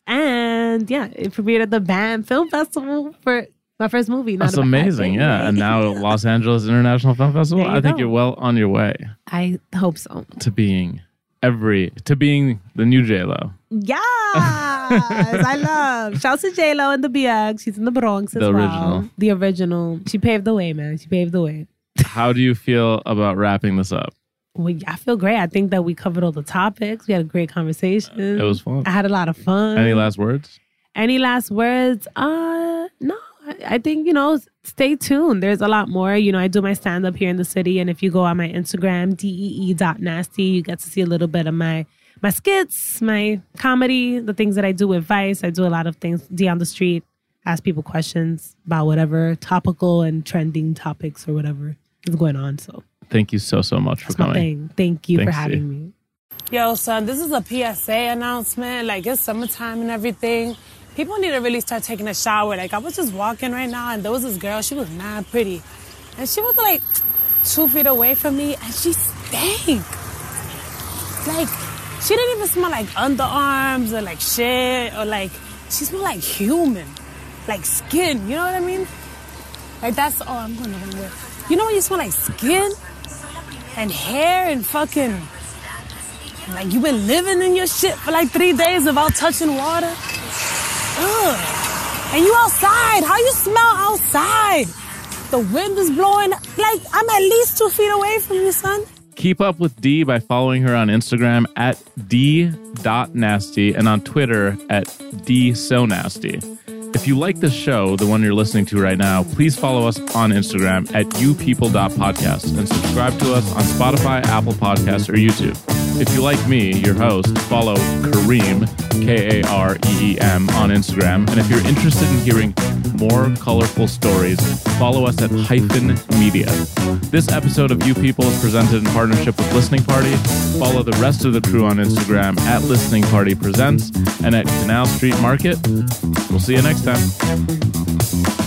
And yeah, it premiered at the BAM Film Festival for my first movie. Not That's amazing. Yeah. And now Los Angeles International Film Festival. I think go. you're well on your way I hope so. to being every, to being the new J-Lo. Yes, I love. Shouts to J Lo and the BX. She's in the Bronx as The well. original. The original. She paved the way, man. She paved the way. How do you feel about wrapping this up? Well, I feel great. I think that we covered all the topics. We had a great conversation. It was fun. I had a lot of fun. Any last words? Any last words? Uh, no. I, I think you know. Stay tuned. There's a lot more. You know, I do my stand up here in the city, and if you go on my Instagram, dee.nasty, you get to see a little bit of my my skits, my comedy, the things that I do with Vice. I do a lot of things. D on the street, ask people questions about whatever topical and trending topics or whatever is going on. So Thank you so, so much for that's my coming. thing. Thank you Thanks, for having Dee. me. Yo, son, this is a PSA announcement. Like, it's summertime and everything. People need to really start taking a shower. Like, I was just walking right now, and there was this girl. She was mad pretty. And she was like two feet away from me, and she stank. Like, she didn't even smell like underarms or like shit, or like, she smelled like human, like skin. You know what I mean? Like, that's all I'm gonna run with. You know when you smell like skin and hair and fucking. Like you've been living in your shit for like three days without touching water. Ugh. And you outside. How you smell outside? The wind is blowing. Like I'm at least two feet away from you, son. Keep up with Dee by following her on Instagram at d.nasty and on Twitter at dsonasty. If you like this show, the one you're listening to right now, please follow us on Instagram at youpeople.podcast and subscribe to us on Spotify, Apple Podcasts, or YouTube. If you like me, your host, follow Kareem, K A R E E M, on Instagram. And if you're interested in hearing more colorful stories, follow us at Hyphen Media. This episode of You People is presented in partnership with Listening Party. Follow the rest of the crew on Instagram at Listening Party Presents and at Canal Street Market. We'll see you next time.